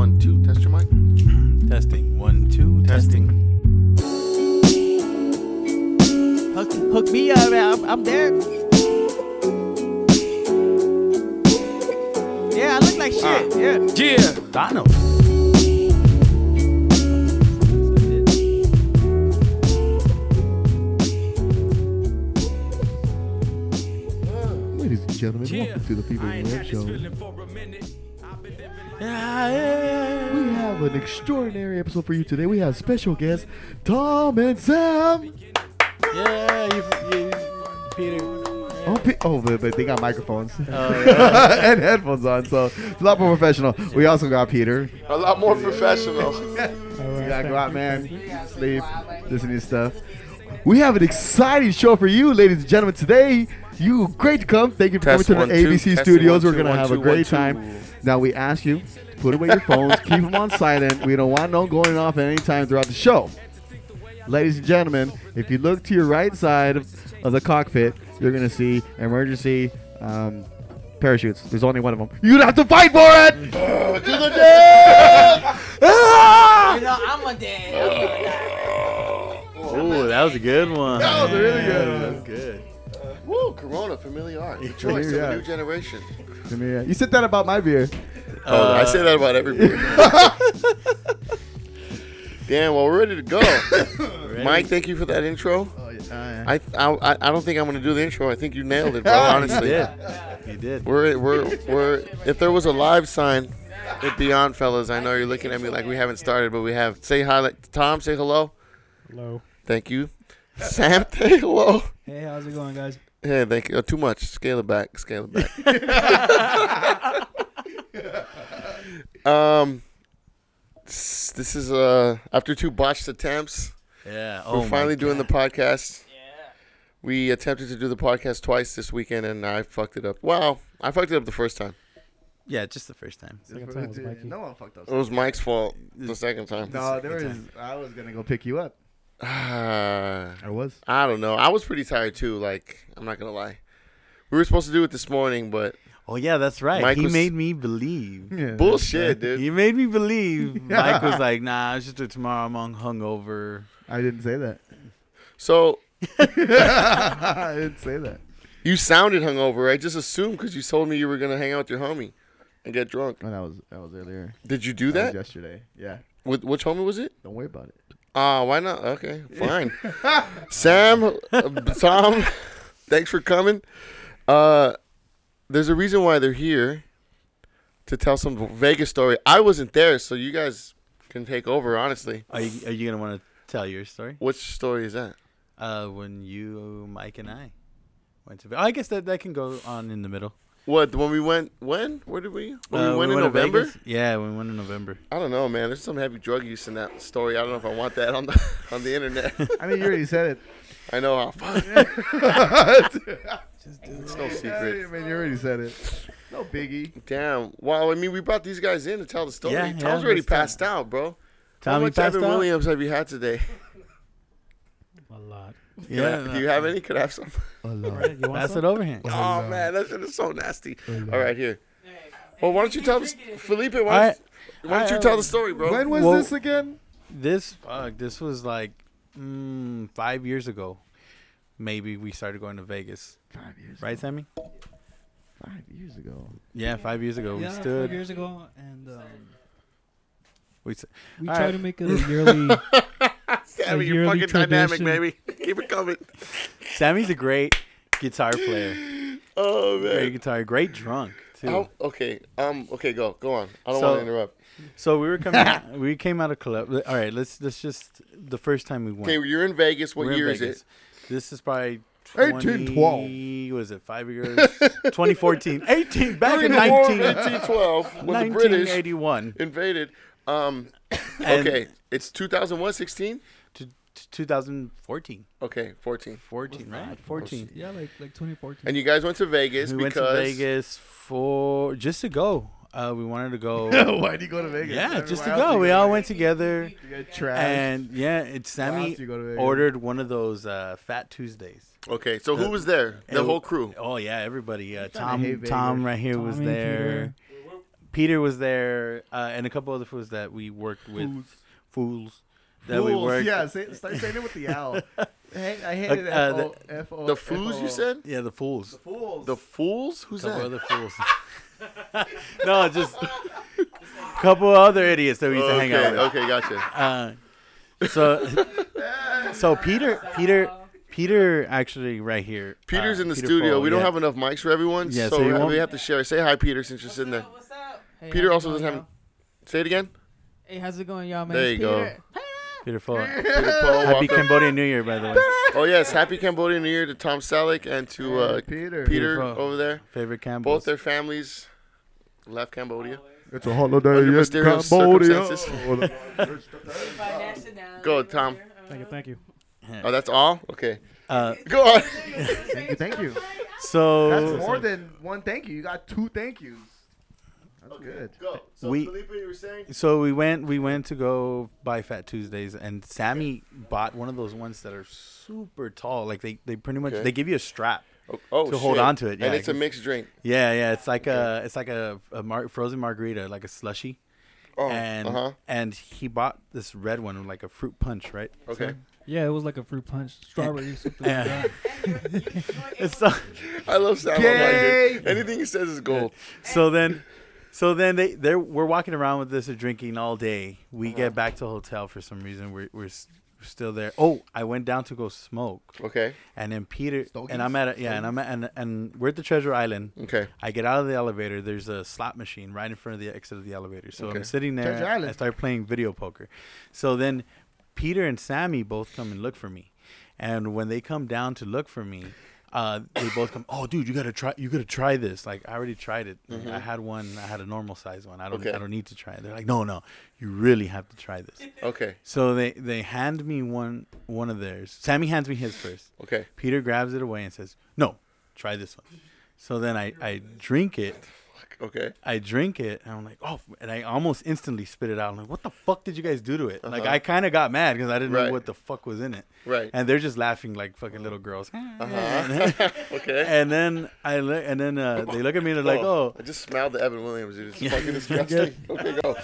One, two. Test your mic. Testing. One, two. Testing. Hook, hook me up. I'm, I'm there. Yeah, I look like shit. Ah. yeah. Yeah. Thanos. Ladies and gentlemen, welcome to the People in Web Show. We have an extraordinary episode for you today. We have special guests Tom and Sam. Yeah, you, you, Peter. Oh, pe- oh but, but they got microphones Oh, yeah. and headphones on, so it's a lot more professional. We also got Peter. A lot more professional. You gotta go out, man. Sleep, listen to stuff. We have an exciting show for you, ladies and gentlemen. Today, you great to come. Thank you for Test coming to the two. ABC Testing studios. one, We're gonna one, have two, a great one, two. time. Now we ask you to put away your phones, keep them on silent. We don't want no going off at any time throughout the show. Ladies and gentlemen, if you look to your right side of, of the cockpit, you're gonna see emergency um, parachutes. There's only one of them. You'd have to fight for it. to the death! Ah! You know, I'm a dad. Oh, that was a good one. That was really good Yeah. That was good. Woo, Corona, familiar art. The Yeah, choice of yeah. a new generation. I mean, uh, You said that about my beer. Oh, I Uh, say that about every beer. Damn, well, we're ready to go. Mike, thank you for that intro. Oh, yeah. I, I I don't think I'm gonna do the intro. I think you nailed it, bro. You Honestly, did. You did. we're we're we're. If there was a live sign, it'd be on, fellas. I know you're looking at me like we haven't started, but we have. Say hi, like, Tom. Say hello. Hello. Thank you. Sam, say hello. Hey, how's it going, guys? Yeah, thank you. Uh, too much. Scale it back. Scale it back. um, s- this is uh after two botched attempts. Yeah. we're Oh, finally doing the God. podcast. We attempted to do the podcast twice this weekend, and I fucked it up. Wow, I fucked it up the first time. Yeah, just the first time. Second time was Mikey. No one fucked up. It was Mike's fault the second time. No, there was. I was gonna go pick you up. Ah, I was. I don't know. I was pretty tired too. Like I'm not gonna lie. We were supposed to do it this morning, but Oh yeah, that's right. Mike he was- made me believe. Yeah. bullshit, dude. He made me believe. Mike was like, "Nah, it's just a tomorrow. I'm hungover." I didn't say that. So I didn't say that. You sounded hungover. I just assumed because you told me you were gonna hang out with your homie and get drunk. Oh, that was that was earlier. Did you do That was that? yesterday. Yeah. With which homie was it? Don't worry about it. Ah, why not? Okay, fine. Sam, uh, Tom, thanks for coming. Uh, there's a reason why they're here to tell some Vegas story. I wasn't there, so you guys can take over. Honestly, Are you Are you gonna want to tell your story? which story is that? Uh, when you, Mike, and I went to. Ve- I guess that that can go on in the middle. What when we went? When? Where did we? When Uh, we went in to November? Yeah, we went in November. I don't know, man. There's some heavy drug use in that story. I don't know if I want that on the on the internet. I mean, you already said it. I know how. Fuck. Just do It's it. no I secret. mean, you already said it. No biggie. Damn. Well, I mean, we brought these guys in to tell the story. Yeah, Tom's yeah, already let's tell- passed out, bro. How Tommy much passed Evan out? Williams have you had today? A lot. Can I- do you have any? Could I have some? Alright, you want Pass some? it over here. Oh man, that shit is so nasty. Oh, All right, here. Well, why don't you tell us, Felipe? Why, Alright. why don't you tell the story, bro? When was Well- this again? This fuck, this was like mm, five years ago. Maybe we started going to Vegas, Five years. right, Sammy? Five years ago. Yeah, five years ago. Yeah, we five stood. years ago, and um, We s- we All try right. to make it a yearly. Sammy, a you're yearly fucking dynamic, baby. Keep it coming. Sammy's a great guitar player. Oh man, Great guitar, great drunk too. How- okay. Um. Okay. Go. Go on. I don't So- want to interrupt. So we were coming. out, we came out of club. All right, let's let's just the first time we went. Okay, you're in Vegas. What We're in year is Vegas. it? This is probably 1812. Was it five years? 2014. 18. Back in 19, 19, 1912, when the British invaded. Um. Okay, it's 2001, 16. To, to 2014. Okay, 14. 14, right? 14. yeah, like like 2014. And you guys went to Vegas We went because to Vegas for just to go. Uh, we wanted to go. Why do you go to Vegas? Yeah, mean, just to go. We to all Vegas? went together. You. And yeah, it's Sammy do you go to Vegas? ordered one of those uh, Fat Tuesdays. Okay, so who was there? The it- whole crew. Oh yeah, everybody. Uh, Tom, Tom right here was there. Peter was there, uh, and a couple other fools that we worked with. Fools. That we worked. Yeah, say, start saying it with the L. Hey, I hate it. Uh, F-O- F-O- The fools you said? Yeah, the fools. The fools. The fools? Who's couple that? other fools. no, just a couple other idiots that we used to hang out Okay, with. okay, gotcha. Uh, so, so Peter, Peter, Peter, actually, right here. Peter's uh, in the Peter studio. Fall, we don't yeah. have enough mics for everyone, Yeah, so, so we won't- have to share. Say hi, Peter, since you're sitting there. What's up? Hey, Peter how's also doesn't have. y'all? Say it again. Hey, how's it going, y'all? Man, There you go. Peter. Peter Phol. Peter Poe, Happy welcome. Cambodian New Year, by the way. Oh yes, happy Cambodian New Year to Tom Selleck and to uh, Hey, Peter. Peter Beautiful. over there. Favorite Campbell. Both their families left Cambodia. It's a holiday Under in mysterious Cambodia. circumstances. Go, Tom. Thank you, thank you. Oh, that's all. Okay, Uh, go on. thank you, thank you. so That's more than one thank you. You got two thank yous. That's good. Go. So We- Felipe, you were saying? So we went we went to go buy Fat Tuesdays and Sammy bought one of those ones that are super tall. Like they, they pretty much Okay. they give you a strap. Oh, oh To hold on to it, yeah. and it's a mixed drink. Yeah, yeah. It's like a it's like a, a mar- frozen margarita, like a slushy. Oh, and uh huh. and he bought this red one like a fruit punch, right? Okay. Yeah, it was like a fruit punch, strawberry, something Yeah. like that. It's so, I love Sam. Gay. Dude. Anything he says is gold. so then so then they they we're walking around with this and drinking all day. We Uh-huh. get back to the hotel for some reason. We're we're, we're still there. Oh, I went down to go smoke. Okay. And then Peter Stogies? and I'm at a, yeah, and I'm at, and and we're at the Treasure Island. Okay. I get out of the elevator. There's a slot machine right in front of the exit of the elevator. So Okay. I'm sitting there. Treasure Island. I start playing video poker. So then Peter and Sammy both come and look for me. And when they come down to look for me, uh, they both come. Oh, dude, you gotta try. You gotta try this. Like I already tried it. I had one. I had a normal size one. I don't. Mm-hmm. Okay. I don't need to try it. They're like, no, no, you really have to try this. Okay. So they they hand me one one of theirs. Sammy hands me his first. Okay. Peter grabs it away and says, "No, try this one." So then I I drink it. Okay. I drink it and I'm like, "Oh!" And I almost instantly spit it out. I'm like, "What the fuck did you guys do to it?" Like Uh-huh. I kind of got mad because I didn't Right. know what the fuck was in it. Right. And they're just laughing like fucking little girls. Uh-huh. okay. and then I look, and then uh, they look at me and they're like, "Oh," I just smelled the Evan Williams. Dude. It's fucking disgusting. okay, go.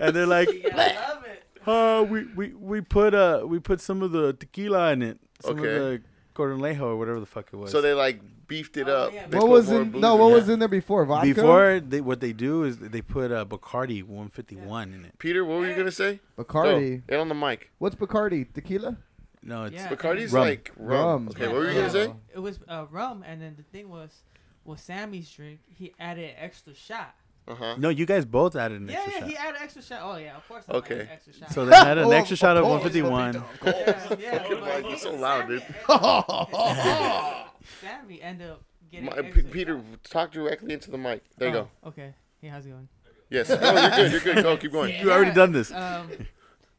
and they're like, Yeah, I love it. "Oh, we, we, we put uh we put some of the tequila in it, some Okay. of the Corralejo or whatever the fuck it was." So they like beefed it Oh, up. yeah. They What put was more in? booze No, what was in there before? Vodka. Before they, what they do is they put uh, Bacardi 151 in it. Peter, what were you gonna say? Bacardi. Go. Get on the mic. What's Bacardi? Tequila. No, it's Yeah. Bacardi's Rum. like rum. Rum. Okay, what were you gonna say? It was uh, rum, and then the thing was, with Sammy's drink, he added an extra shot. Uh huh. no. You guys both added an Yeah, extra yeah, shot. he added extra shot. Oh yeah, of course. I Okay. added extra shot. So they had an Oh, extra shot of oh, 151. yeah, yeah, Fucking but you're so loud, dude. Sammy ended up getting. My, extra P- Peter, shot. talk directly into the mic. There you go. Oh, Okay. Hey, how's it going? Yes. No, you're good. You're good. Go. Keep going. You already done this. Um,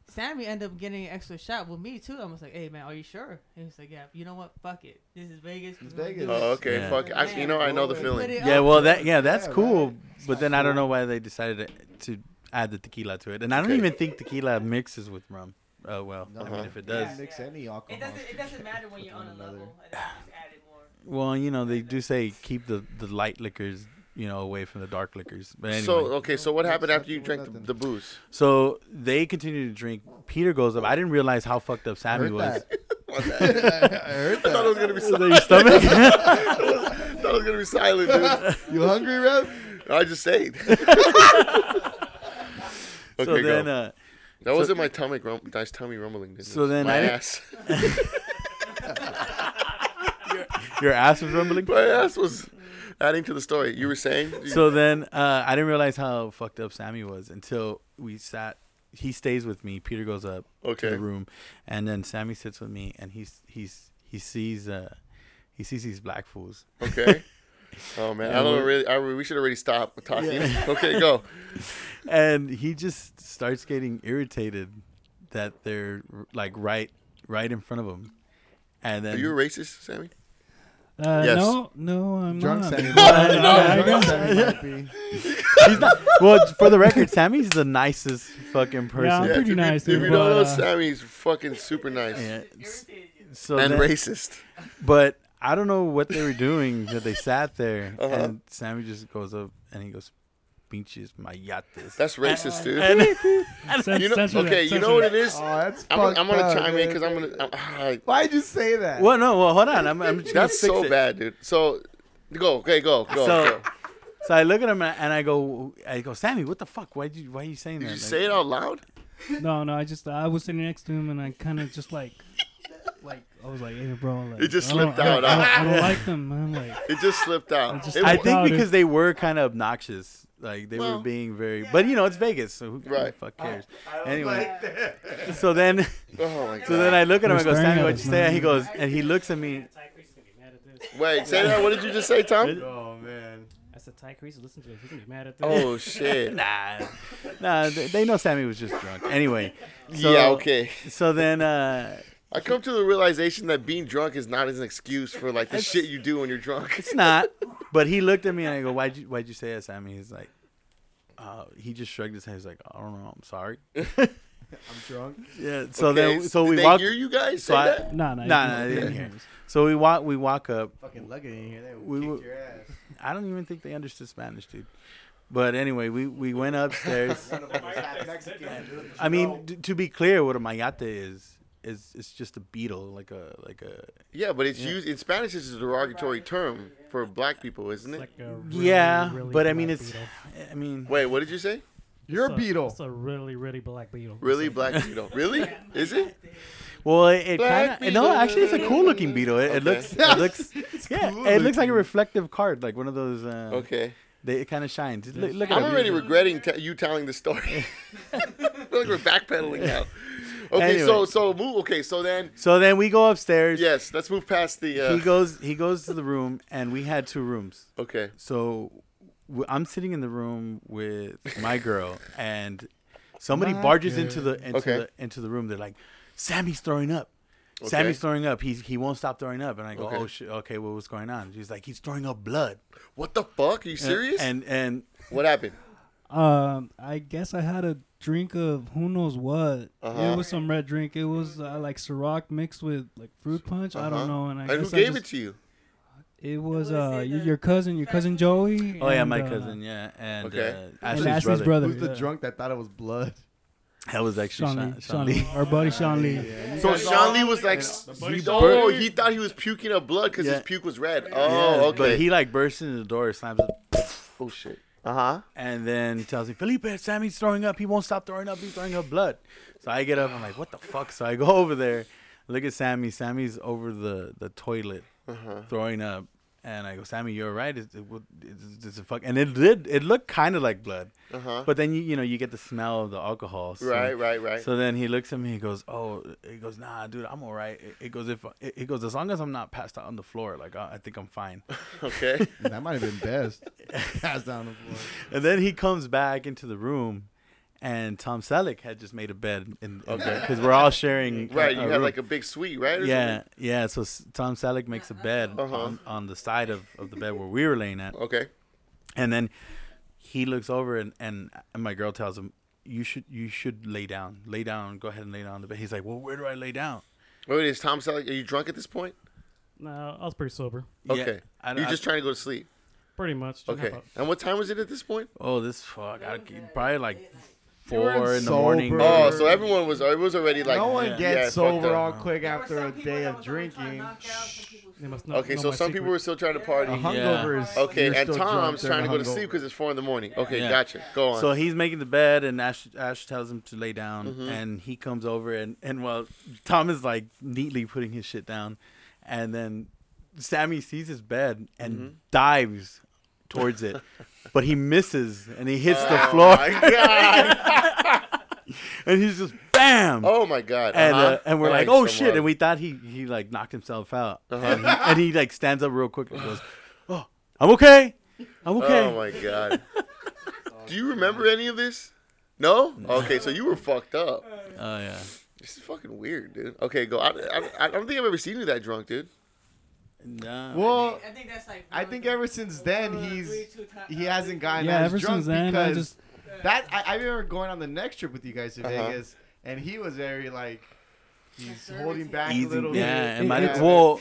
Sammy ended up getting an extra shot with me too. I was like, "Hey man, are you sure?" He was like, "Yeah." You know what? Fuck it. This is Vegas. It's Vegas. Oh, okay. Yeah. Fuck. Actually, you know, I know the feeling. Yeah, well, that yeah, that's Yeah, cool. right. But then I don't know why they decided to, to add the tequila to it, and I don't Okay. even think tequila mixes with rum. Uh, well, I mean, if it Yeah. does, Mix any alcohol. It doesn't. It doesn't matter when you're on a another. level. And just add more. well, you know, they do say keep the the light liquors, you know, away from the dark liquors. But anyway, So okay, so what happened after you drank the, the booze? So they continued to drink. Peter goes up. I didn't realize how fucked up Sammy Heard was. that. I I heard thought it was that. gonna be silent. that your stomach? I thought it was gonna be silent, dude. You hungry, Rev? I just ate. okay, so then, go. uh, that wasn't my tummy rum- nice tummy rumbling. Dude. So then my I didn't- ass, your ass was rumbling. my ass was adding to the story. You were saying? So then uh, I didn't realize how fucked up Sammy was until we sat. He stays with me. Peter goes up to okay, the room, and then Sammy sits with me, and he's he's he sees uh he sees these black fools. okay. Oh man, I don't really. I, we should already stop talking. Yeah. okay, go. and he just starts getting irritated that they're like right right in front of him and then Are you a racist, Sammy? Uh, Yes. No, no, I'm Drunk not. Sammy. Uh, No, drunk Sammy might be. he's not well for the record sammy's the nicest fucking person I'm Yeah, pretty if you, nice, If dude, you don't know, but, uh, Sammy's fucking super nice Yeah, s- so and then- racist. but i don't know what they were doing that they sat there Uh-huh. and sammy just goes up and he goes pinches mayates. That's racist, dude. And, Cen- you know, censor that, okay, you know what it is? Oh, that's I'm, I'm gonna up, chime in because I'm gonna. I'm, Why'd you say that? well, no, well, hold on. I'm, I'm just that's fix so it. bad, dude. So, go, okay, go, go. So, go. so I look at him and I go, I go, Sammy, what the fuck? Why you, why are you saying Did that? you Like, say it out loud? No, no, I just I was sitting next to him and I kind of just like, like I was like, hey, bro, like It just slipped I out, don't- I don't. I don't like them, man. Like, It just slipped out. Just It I wa- slipped out. think because they were kind of obnoxious. Like they Well, were being very, but you know it's Vegas, so who, who Right. the fuck cares? Anyway, so then, oh my so then. I look at him. I They're go, Sammy, what'd you say? man. He goes, and he looks at me. Wait, say that. What did you just say, Tom? Oh man. I said Ty Creasy, listen to this. He's gonna be mad at this. Oh shit. Nah, nah. They, they know Sammy was just drunk. Anyway, so, yeah. Okay. So then, uh, I come to the realization that being drunk is not an excuse for like the shit you do when you're drunk. it's not. But he looked at me and I go, why'd you, why'd you say that, Sammy? He's like, uh, he just shrugged his head. He's like, I don't know. I'm sorry. I'm drunk. Yeah. So Okay, then, so did we they walk. hear you guys say so I- that? nah, nah, Nah, you nah, didn't hear. So we walk. We walk up. Fucking luggage in here. They We kicked your ass. I don't even think they understood Spanish, dude. But anyway, we, we went upstairs. I mean, t- to be clear, what a mayate is is it's just a beetle, like a like a Yeah, but it's Yeah. used in Spanish. It's a derogatory term for black people, isn't It's it? like a really, yeah. really but I mean, it's beetle. I mean, Wait, what did you say? You're a It's beetle. It's a really, really black beetle. Really, like- black beetle? Really? Is it? well, it, it kind of no. Actually, it's a cool looking beetle. It, it looks it looks yeah. cool it looks like a reflective card, like one of those. Uh, Okay. They, it kind of shines. Look, look I'm already regretting te- you telling the story. I feel like we're backpedaling now. Okay, Anyway. so so move. Okay, so then So then we go upstairs. yes, let's move past the. Uh, He goes. He goes to the room, and we had two rooms. okay. So w- I'm sitting in the room with my girl, and somebody My barges into the into Okay. the into the room. They're like, "Sammy's throwing up. Okay. Sammy's throwing up. He's he won't stop throwing up." And I go, Okay. "Oh shit. Okay, well, what's going on?" She's like, "He's throwing up blood." What the fuck? Are you serious? And and what happened? Um, I guess I had a drink of who knows what. Uh-huh. It was some red drink. It was uh, like Ciroc mixed with like fruit punch. I Uh-huh. don't know. And I And who I gave just- it to you? It was uh y- your cousin, your cousin Joey. oh yeah, and, my uh, cousin, yeah, and Okay. uh, and Ashley's, Ashley's brother. brother. Who's the yeah. drunk that thought it was blood? That was actually Sean Sean, Lee, Sean Sean Lee. Lee, our buddy Sean Lee. So Sean Lee was like, He oh, he thought he was puking up blood because Yeah. his puke was red. Yeah, Oh, okay. But he like bursts into the door, slams it, oh shit. Uh huh. and then tells me, Felipe, Sammy's throwing up. He won't stop throwing up. He's throwing up blood. So I get up. I'm like, what the fuck? So I go over there, look at Sammy. Sammy's over the, the toilet Uh huh. throwing up. And I go, Sammy, you're right. It's, it, what- is, is it fuck? And it did. It looked kind of like blood, Uh huh. but then you you know you get the smell of the alcohol. So, Right, right, right. So then he looks at me. He goes, "Oh," he goes, "Nah, dude, I'm all right." It- It goes, "If it it goes, as long as I'm not passed out on the floor, like I, I think I'm fine." okay. That might have been best. Pass down on the floor. And then he comes back into the room, and Tom Selleck had just made a bed in Okay. because we're all sharing. Right. a- You a had room. like a big suite, right? or yeah, yeah. So s- Tom Selleck makes a bed Uh-huh. on, on the side of, of the bed where we were laying at. Okay. and then he looks over and, and and my girl tells him, "You should you should lay down, lay down, go ahead and lay down on the bed." He's like, "Well, where do I lay down?" Wait, is Tom Selleck? Are you drunk at this point? No, I was pretty sober. Yeah, Okay. I, You're I- just trying to go to sleep. Pretty much. Okay. And what time was it at this point? Oh, this fuck! I, probably like were four in the morning. Oh, so everyone was. It was already like. no one yeah. gets Yeah, fucked sober all quick after a day of drinking. They must not Okay, so some secret. people were still trying to party. A hungover is Okay, you're and Tom's trying to a go to sleep because it's four in the morning. Okay, Yeah. gotcha. Go on. So he's making the bed, and Ash Ash tells him to lay down, Mhm. and he comes over, and and well, Tom is like neatly putting his shit down, and then Sammy sees his bed and Mhm. dives towards it, but he misses and he hits the floor. Oh my god! and he's just bam. oh my god! and uh-huh. uh, and we're like, oh shit! And we thought he he like knocked himself out, Uh-huh. and, he, and he like stands up real quick and goes, oh, I'm okay, I'm okay. Oh my god! Do you remember any of this? No. Okay, so you were fucked up. Oh yeah. This is fucking weird, dude. Okay, go. I, I, I don't think I've ever seen you that drunk, dude. Nah. Well, I think that's like. I think ever since then he's he hasn't gotten Yeah, as ever drunk since then, I because just that I, I remember going on the next trip with you guys to Uh-huh. Vegas, and he was very like he's holding back Easy, a little yeah, bit. and my well,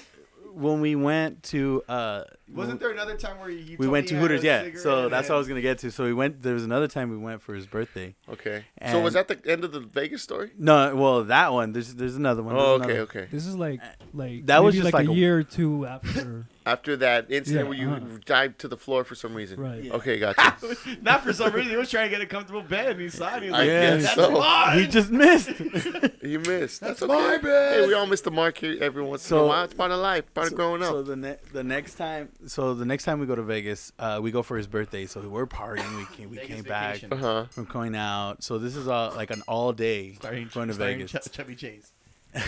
when we went to uh, Wasn't there another time where you? we told went to Hooters, a yeah. So that's what I was gonna get to. So we went. There was another time we went for his birthday. Okay. so was that the end of the Vegas story? No, well, that one. There's there's another one. Oh, okay, another- okay. This is like like That was just like, like a a- year or two after. After that incident Yeah, where you uh-huh. dived to the floor for some reason. Right. Okay, gotcha. Not for some reason. He was trying to get a comfortable bed, and he saw it. He was like, Yeah, "That's so. mine." He just missed. he missed. That's, That's okay. my bed. Hey, we all miss the mark here every once in a while. It's part of life, part of growing up. So the ne- the next time, so the next time we go to Vegas, uh, we go for his birthday. So we're partying. We came, we Vegas came back. vacation. uh huh. We're going out. So this is all like an all day Starring, going to starring Vegas. Ch- Chevy Chase.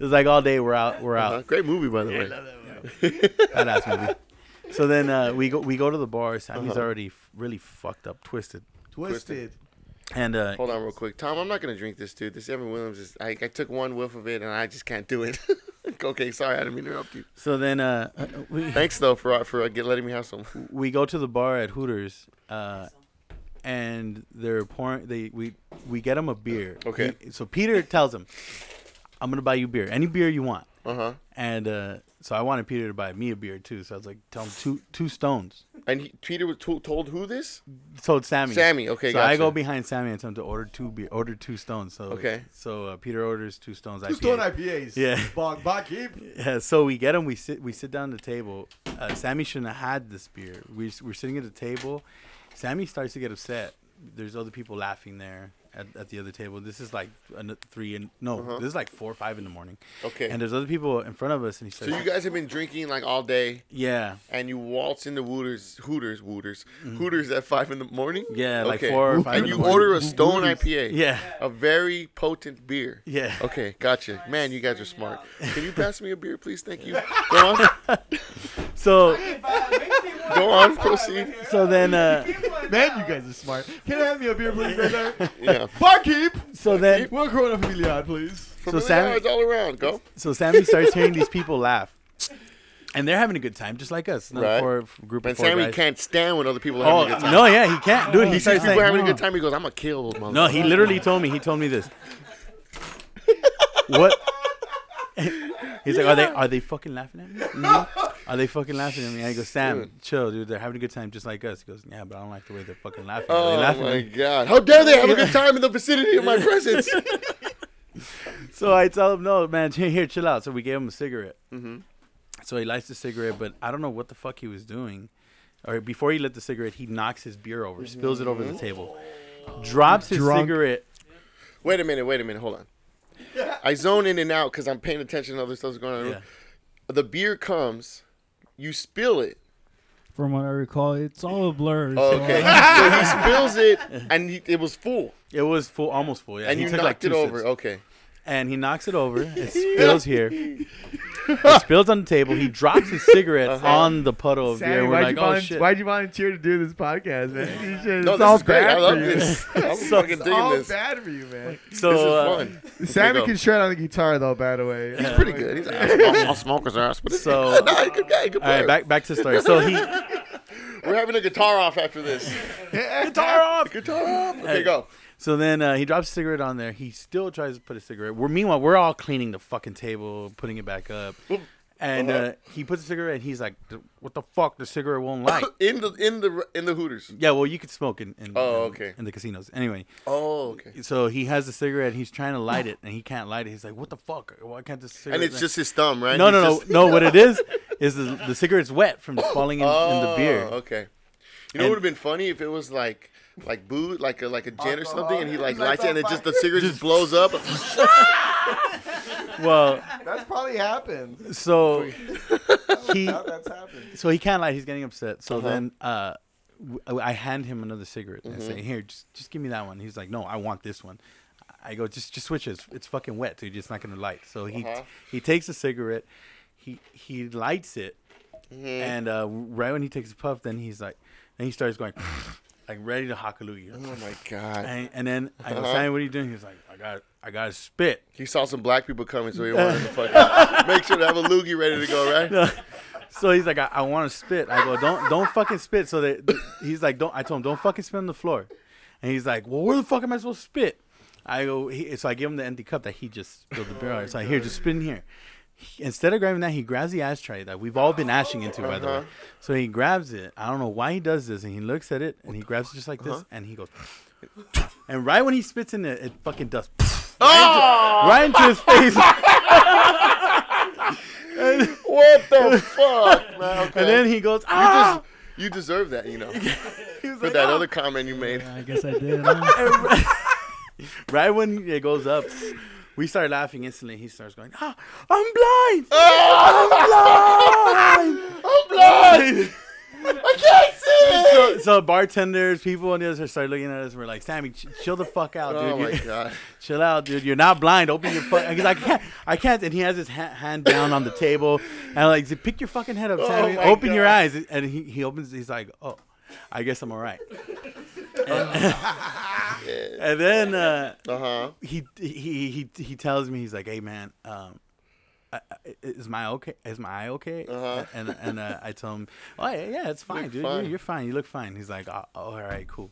It's like all day we're out. We're Uh-huh. out. Great movie, by the Yeah, I way. love that movie. Badass movie. So then uh, we go we go to the bar. Sammy's Uh-huh. already f- really fucked up, twisted, Twisted. and uh, Hold on, real quick, Tom. I'm not gonna drink this, dude. This Evan Williams is. I, I took one whiff of it, and I just can't do it. okay, sorry, I didn't mean to interrupt you. so then uh, uh, we Thanks though for for uh, get, letting me have some. we go to the bar at Hooters, uh, and they're pouring. They we we get him a beer. Okay. He- so Peter tells him, "I'm gonna buy you beer, any beer you want." Uh huh. And uh, so I wanted Peter to buy me a beer too. So I was like, "Tell him two two stones." And he, Peter was to- told who this? Told Sammy. Sammy. Okay, so gotcha. I go behind Sammy and tell him to order two beer, order two stones. So Okay. So uh, Peter orders two stones. Two IPA. Stone IPAs. Yeah. Bog, bog, keep. Yeah, so we get him. We sit. We sit down at the table. Uh, Sammy shouldn't have had this beer. We we're sitting at the table. Sammy starts to get upset. There's other people laughing there at, at the other table. This is like an, three and no, Uh-huh. this is like four or five in the morning. Okay. And there's other people in front of us, and he so you guys have been drinking like all day, "Yeah, and you waltz into Hooters, Hooters, Hooters, Hooters at five in the morning. Mm-hmm. yeah, like four or five. And in you morning. order a Stone IPA. Yeah, A very potent beer. yeah. Okay, gotcha. Man, you guys are smart. Can you pass me a beer, please? Thank you. Go on. So Go on. Proceed. so then uh, Man, you guys are smart. Can I have me a beer, please, brother? Yeah. Barkeep. so then One Corona Familiar, please. So Sammy- yards all around. Go. so Sammy starts hearing these people laugh, and they're having a good time, just like us. Right. four, group of And four Sammy guys. can't stand when other people are Oh having a good time. no, yeah, he can't, dude. He He starts saying, having a good time. He goes, "I'm gonna kill those motherfuckers." No, he literally told me. He told me this. what? He's like, are they are they fucking laughing at me? Are they fucking laughing at me? I go, Sam, Dude. chill, dude. They're having a good time just like us. He goes, yeah, but I don't like the way they're fucking laughing. Are they Oh laughing my at me? god! How dare they have a good time in the vicinity of my presence? So I tell him, no, man, here, here, chill out. So we gave him a cigarette. mm-hmm. So he lights the cigarette, but I don't know what the fuck he was doing. Or before he lit the cigarette, he knocks his beer over, spills it over the table, drops his Drunk. cigarette. Wait a minute. Wait a minute. Hold on. I zone in and out because I'm paying attention to other stuff's going on. Yeah. The beer comes, you spill it. From what I recall, it's all a blur. Oh, so Oh, okay. Uh, so he spills it, and he, it was full, It was full, almost full. Yeah, and he you took knocked like it two over. sips. Okay. And he knocks it over. It spills here. It spills on the table. He drops his cigarette Uh-huh. on the puddle of beer. Sammy, and We're why'd, like, you oh volun- shit. why'd you volunteer to do this podcast, man? You should, No, it's this all is great. bad I love for you. this. I'm So- fucking It's digging all this. bad for you, man. So this is uh, fun. Sammy can shred on the guitar, though. By the way, He's pretty good. He's I'll smoke his ass, but it's So- good. Nah, good guy, good all right, back back to the story. So he We're having a guitar off after this. guitar off. Guitar off. Okay, Hey. go. So then uh, he drops a cigarette on there. He still tries to put a cigarette. We're meanwhile we're all cleaning the fucking table, putting it back up. And uh, he puts a cigarette. and He's like, "What the fuck? The cigarette won't light." In the in the in the Hooters. yeah, well, you could smoke in, in, Oh, in- okay. in the casinos. Anyway, Oh, okay. so he has the cigarette. He's trying to light it, and he can't light it. He's like, "What the fuck? Why can't this cigarette?" And it's light?" just his thumb, right? no, no, no, just- no. What it is is the, the cigarette's wet from falling in, in the beer. Oh, Okay. You know And- what would have been funny if it was like like booze, like a like a gin or something, and he like lights it and it just the cigarette just blows up. Well, that's probably happened. so he That's happened. so he can't light. He's getting upset. So Uh-huh. then uh, w- I hand him another cigarette and I Mm-hmm. say, "Here, just just give me that one." He's like, "No, I want this one." I go, "Just just switch it. It's, it's fucking wet, dude. It's not gonna light." So he Uh-huh. he takes a cigarette, he he lights it, Mm-hmm. and uh, right when he takes a puff, then he's like, then he starts going. Like ready to hallelujah. Oh my god! And, and then I go, Uh-huh. Sammy, what are you doing? He's like, I got, I got to spit. He saw some black people coming, so he wanted to fucking make sure to have a loogie ready to go, right? So he's like, I, I want to spit. I go, don't, don't fucking spit. So that he's like, don't. I told him, don't fucking spit on the floor. And he's like, well, where the fuck am I supposed to spit? I go, he, so I give him the empty cup that he just spilled the beer on. So I here, just spit in here. He- instead of grabbing that, he grabs the ashtray that we've all been ashing into, by the way. Uh-huh. So he grabs it. I don't know why he does this, and he looks at it and he grabs it just like Uh-huh. this, and he goes, and right when he spits in it, it fucking does Oh! right into his face. What the fuck, man? Okay. And then he goes, you, ah! just, you deserve that, you know, He was for like, that "Ah!" other comment you made. I guess I did. Huh? right when it goes up, we start laughing instantly. He starts going, ah, I'm blind! I'm blind. I'm blind! I can't see. so, so bartenders, people on the other side start looking at us. and We're like, Sammy, ch- chill the fuck out, dude. Oh my You- god. chill out, dude. You're not blind. Open your fuck. Because I can't, I can't. And he has his ha- hand down on the table, and I'm like, pick your fucking head up, Oh Sammy. my Open your God. eyes. And he, he opens. He's like, oh, I guess I'm all right. And, and then uh, Uh huh. he, he he he tells me he's like, hey man, um, I- I- is my okay? Is my eye okay? Uh-huh. And and uh, I tell him, oh yeah, yeah it's fine, dude. fine. You're, you're fine. You look fine. He's like, oh, oh, all right, cool.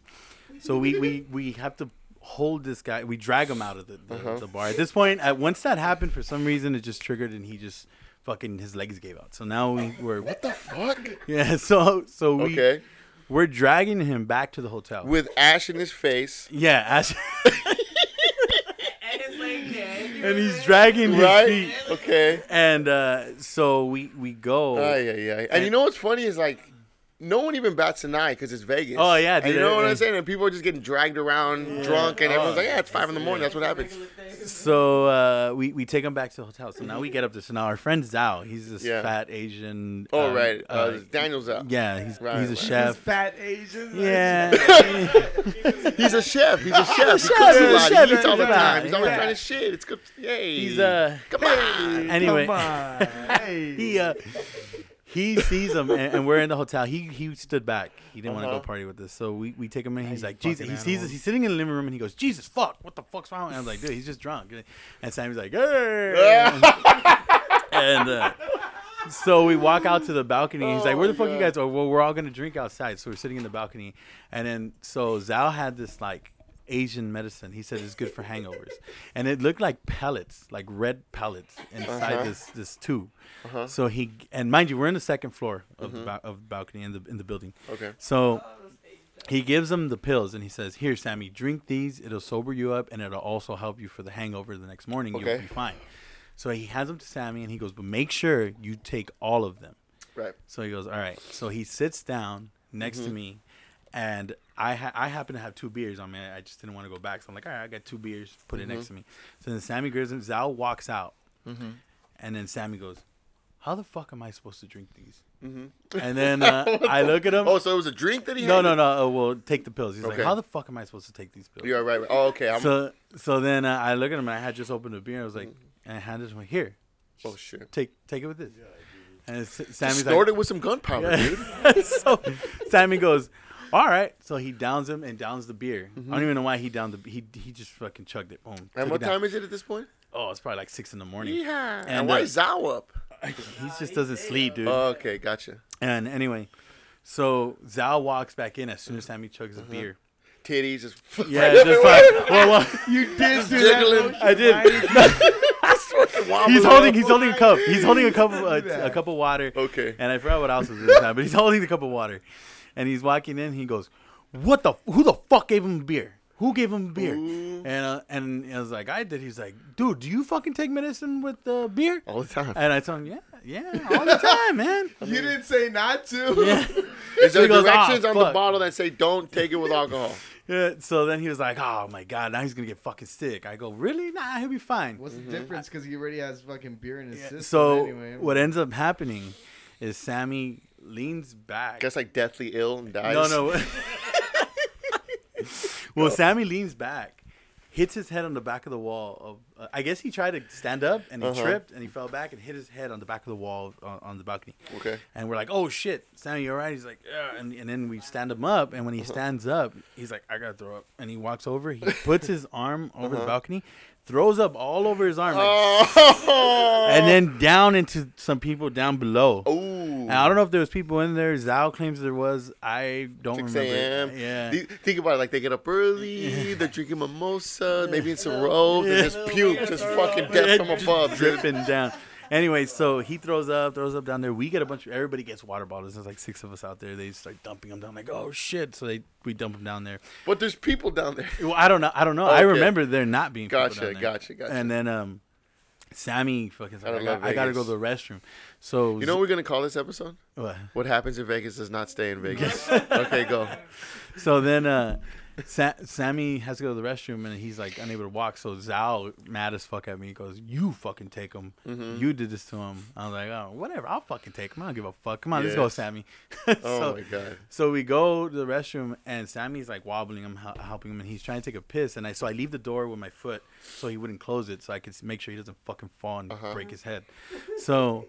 So we we we have to hold this guy. We drag him out of the the, Uh-huh. the bar. At this point, once that happened, for some reason, it just triggered, and he just fucking his legs gave out. So now we we're What the fuck? yeah. So so we Okay. We're dragging him back to the hotel. With ash in his face. yeah, Ash, And it's like, yeah. and he's dragging his Right? feet. Okay. And uh, so we we go. Oh, yeah, yeah. And you know what's funny is like, no one even bats an eye because it's Vegas. Oh, yeah, And you know what I'm saying? And people are just getting dragged around, drunk, and everyone's Oh, like, "Yeah, it's five in the morning. That's what happens." So uh, we we take him back to the hotel. So now we get up there. So now our friend Zhao, he's this Yeah. fat Asian. Oh, uh, right. Uh, uh, Daniel's out. yeah, he's Right, he's a right. chef. fat Asian. Yeah, He's a chef. He's a chef. He chef, cooks he's a a lot. chef, He eats all the time. He's always yeah. trying to shit. It's good. Yay. he's uh. Come on. Anyway, Come on. Hey. he uh. He sees him, and, and we're in the hotel. He he stood back. He didn't want to Uh-huh. go party with us. So we, we take him in. He's like, Jesus. He sees us. He's sitting in the living room, and he goes, Jesus, fuck, what the fuck's wrong? And I was like, dude, he's just drunk. And Sammy's like, hey. and uh, so we walk out to the balcony. He's like, "Where the Oh, fuck you guys are?" Well, we're all gonna drink outside. So we're sitting in the balcony, and then so Zhao had this like Asian medicine. He said it's good for hangovers, and it looked like pellets, like red pellets inside Uh-huh. this this tube. Uh-huh. So he and mind you, we're in the second floor of Mm-hmm. the ba- of the balcony in the in the building. Okay. So he gives him the pills and he says, "Here, Sammy, drink these. It'll sober you up and it'll also help you for the hangover the next morning. Okay. You'll be fine." So he hands them to Sammy and he goes, "But make sure you take all of them." Right. So he goes, "All right." So he sits down next to me, and I ha- I happen to have two beers on me. I just didn't want to go back, so I'm like, "All right, I got two beers. Put it next to me." So then Sammy grabs him. Zal walks out, and then Sammy goes, "How the fuck am I supposed to drink these?" And then uh, I look at him. Oh, so it was a drink that he No, had? no, no. Uh, well, take the pills. He's like, "How the fuck am I supposed to take these pills?" You're right. right. Oh, okay. I'm, So, so then uh, I look at him and I had just opened a beer. And I was like, and I handed him here, oh shit. take take it with this. And S- Sammy's Snort like, it with some gunpowder, dude. so Sammy goes, all right. So he downs him and downs the beer. I don't even know why he downed the. He he just fucking chugged it. Boom. And what time is it at this point? Oh, it's probably like six in the morning. Yeah. And, And, why uh, is Zao up? He just doesn't sleep, dude. Oh, okay, gotcha. and anyway, so Zao walks back in as soon as Sammy chugs the Uh-huh. beer. Titties just. Yeah, just like well, well, You did do jiggling. that. I did. he's holding he's holding a cup. He's holding a cup of uh, a cup of water. Okay. And I forgot what else was in his hand, but he's holding the cup of water. And he's walking in. He goes, "What the? Who the fuck gave him beer? Who gave him a beer?" And uh, and I was like, "I did." He's like, "Dude, do you fucking take medicine with uh, beer?" All the time. And I told him, "Yeah, yeah, all the time, man." You didn't say not to. Yeah. Is there goes, "Ah, directions on the bottle that say don't take it with alcohol? yeah. So then he was like, "Oh my god, now he's gonna get fucking sick." I go, "Really? Nah, he'll be fine." What's the difference? Because he already has fucking beer in his system. So anyway. what ends up happening is Sammy leans back. Gets like deathly ill and dies. No, no. well, Sammy leans back, hits his head on the back of the wall. Of uh, I guess he tried to stand up and he Uh-huh. tripped and he fell back and hit his head on the back of the wall on, on the balcony. Okay. And we're like, "Oh shit, Sammy, you all right?" He's like, "Yeah." And, and then we stand him up, and when Uh-huh. he stands up, he's like, "I gotta throw up." And he walks over, he puts his arm over Uh-huh. the balcony, throws up all over his arm, like, Oh. and then down into some people down below. Ooh. And I don't know if there was people in there. Zhao claims there was. I don't 6 remember. Yeah. Think about it. Like they get up early, they're drinking mimosa, maybe in some robes, and just puke, just fucking death from above, dripping down. Anyway, so he throws up, throws up down there. We get a bunch of everybody gets water bottles. There's like six of us out there. They start dumping them down. Like, oh shit! So they we dump them down there. But there's people down there. Well, I don't know. I don't know. I Okay. remember there not being people Gotcha, down there. gotcha, gotcha. And then um, Sammy fucking. Gotta I, got, I gotta go to the restroom. So You know what we're gonna call this episode? what? What happens if Vegas does not stay in Vegas? okay, go. So then uh, Sa- Sammy has to go to the restroom and he's like unable to walk. So Zal, mad as fuck at me, goes, "You fucking take him. Mm-hmm. You did this to him." I was like, "Oh, whatever. I'll fucking take him. I don't give a fuck. Come on, let's go, Sammy." Oh so, my god. so we go to the restroom and Sammy's like wobbling him, hel- helping him, and he's trying to take a piss. And I so I leave the door with my foot so he wouldn't close it, so I could make sure he doesn't fucking fall and Uh-huh. break his head. So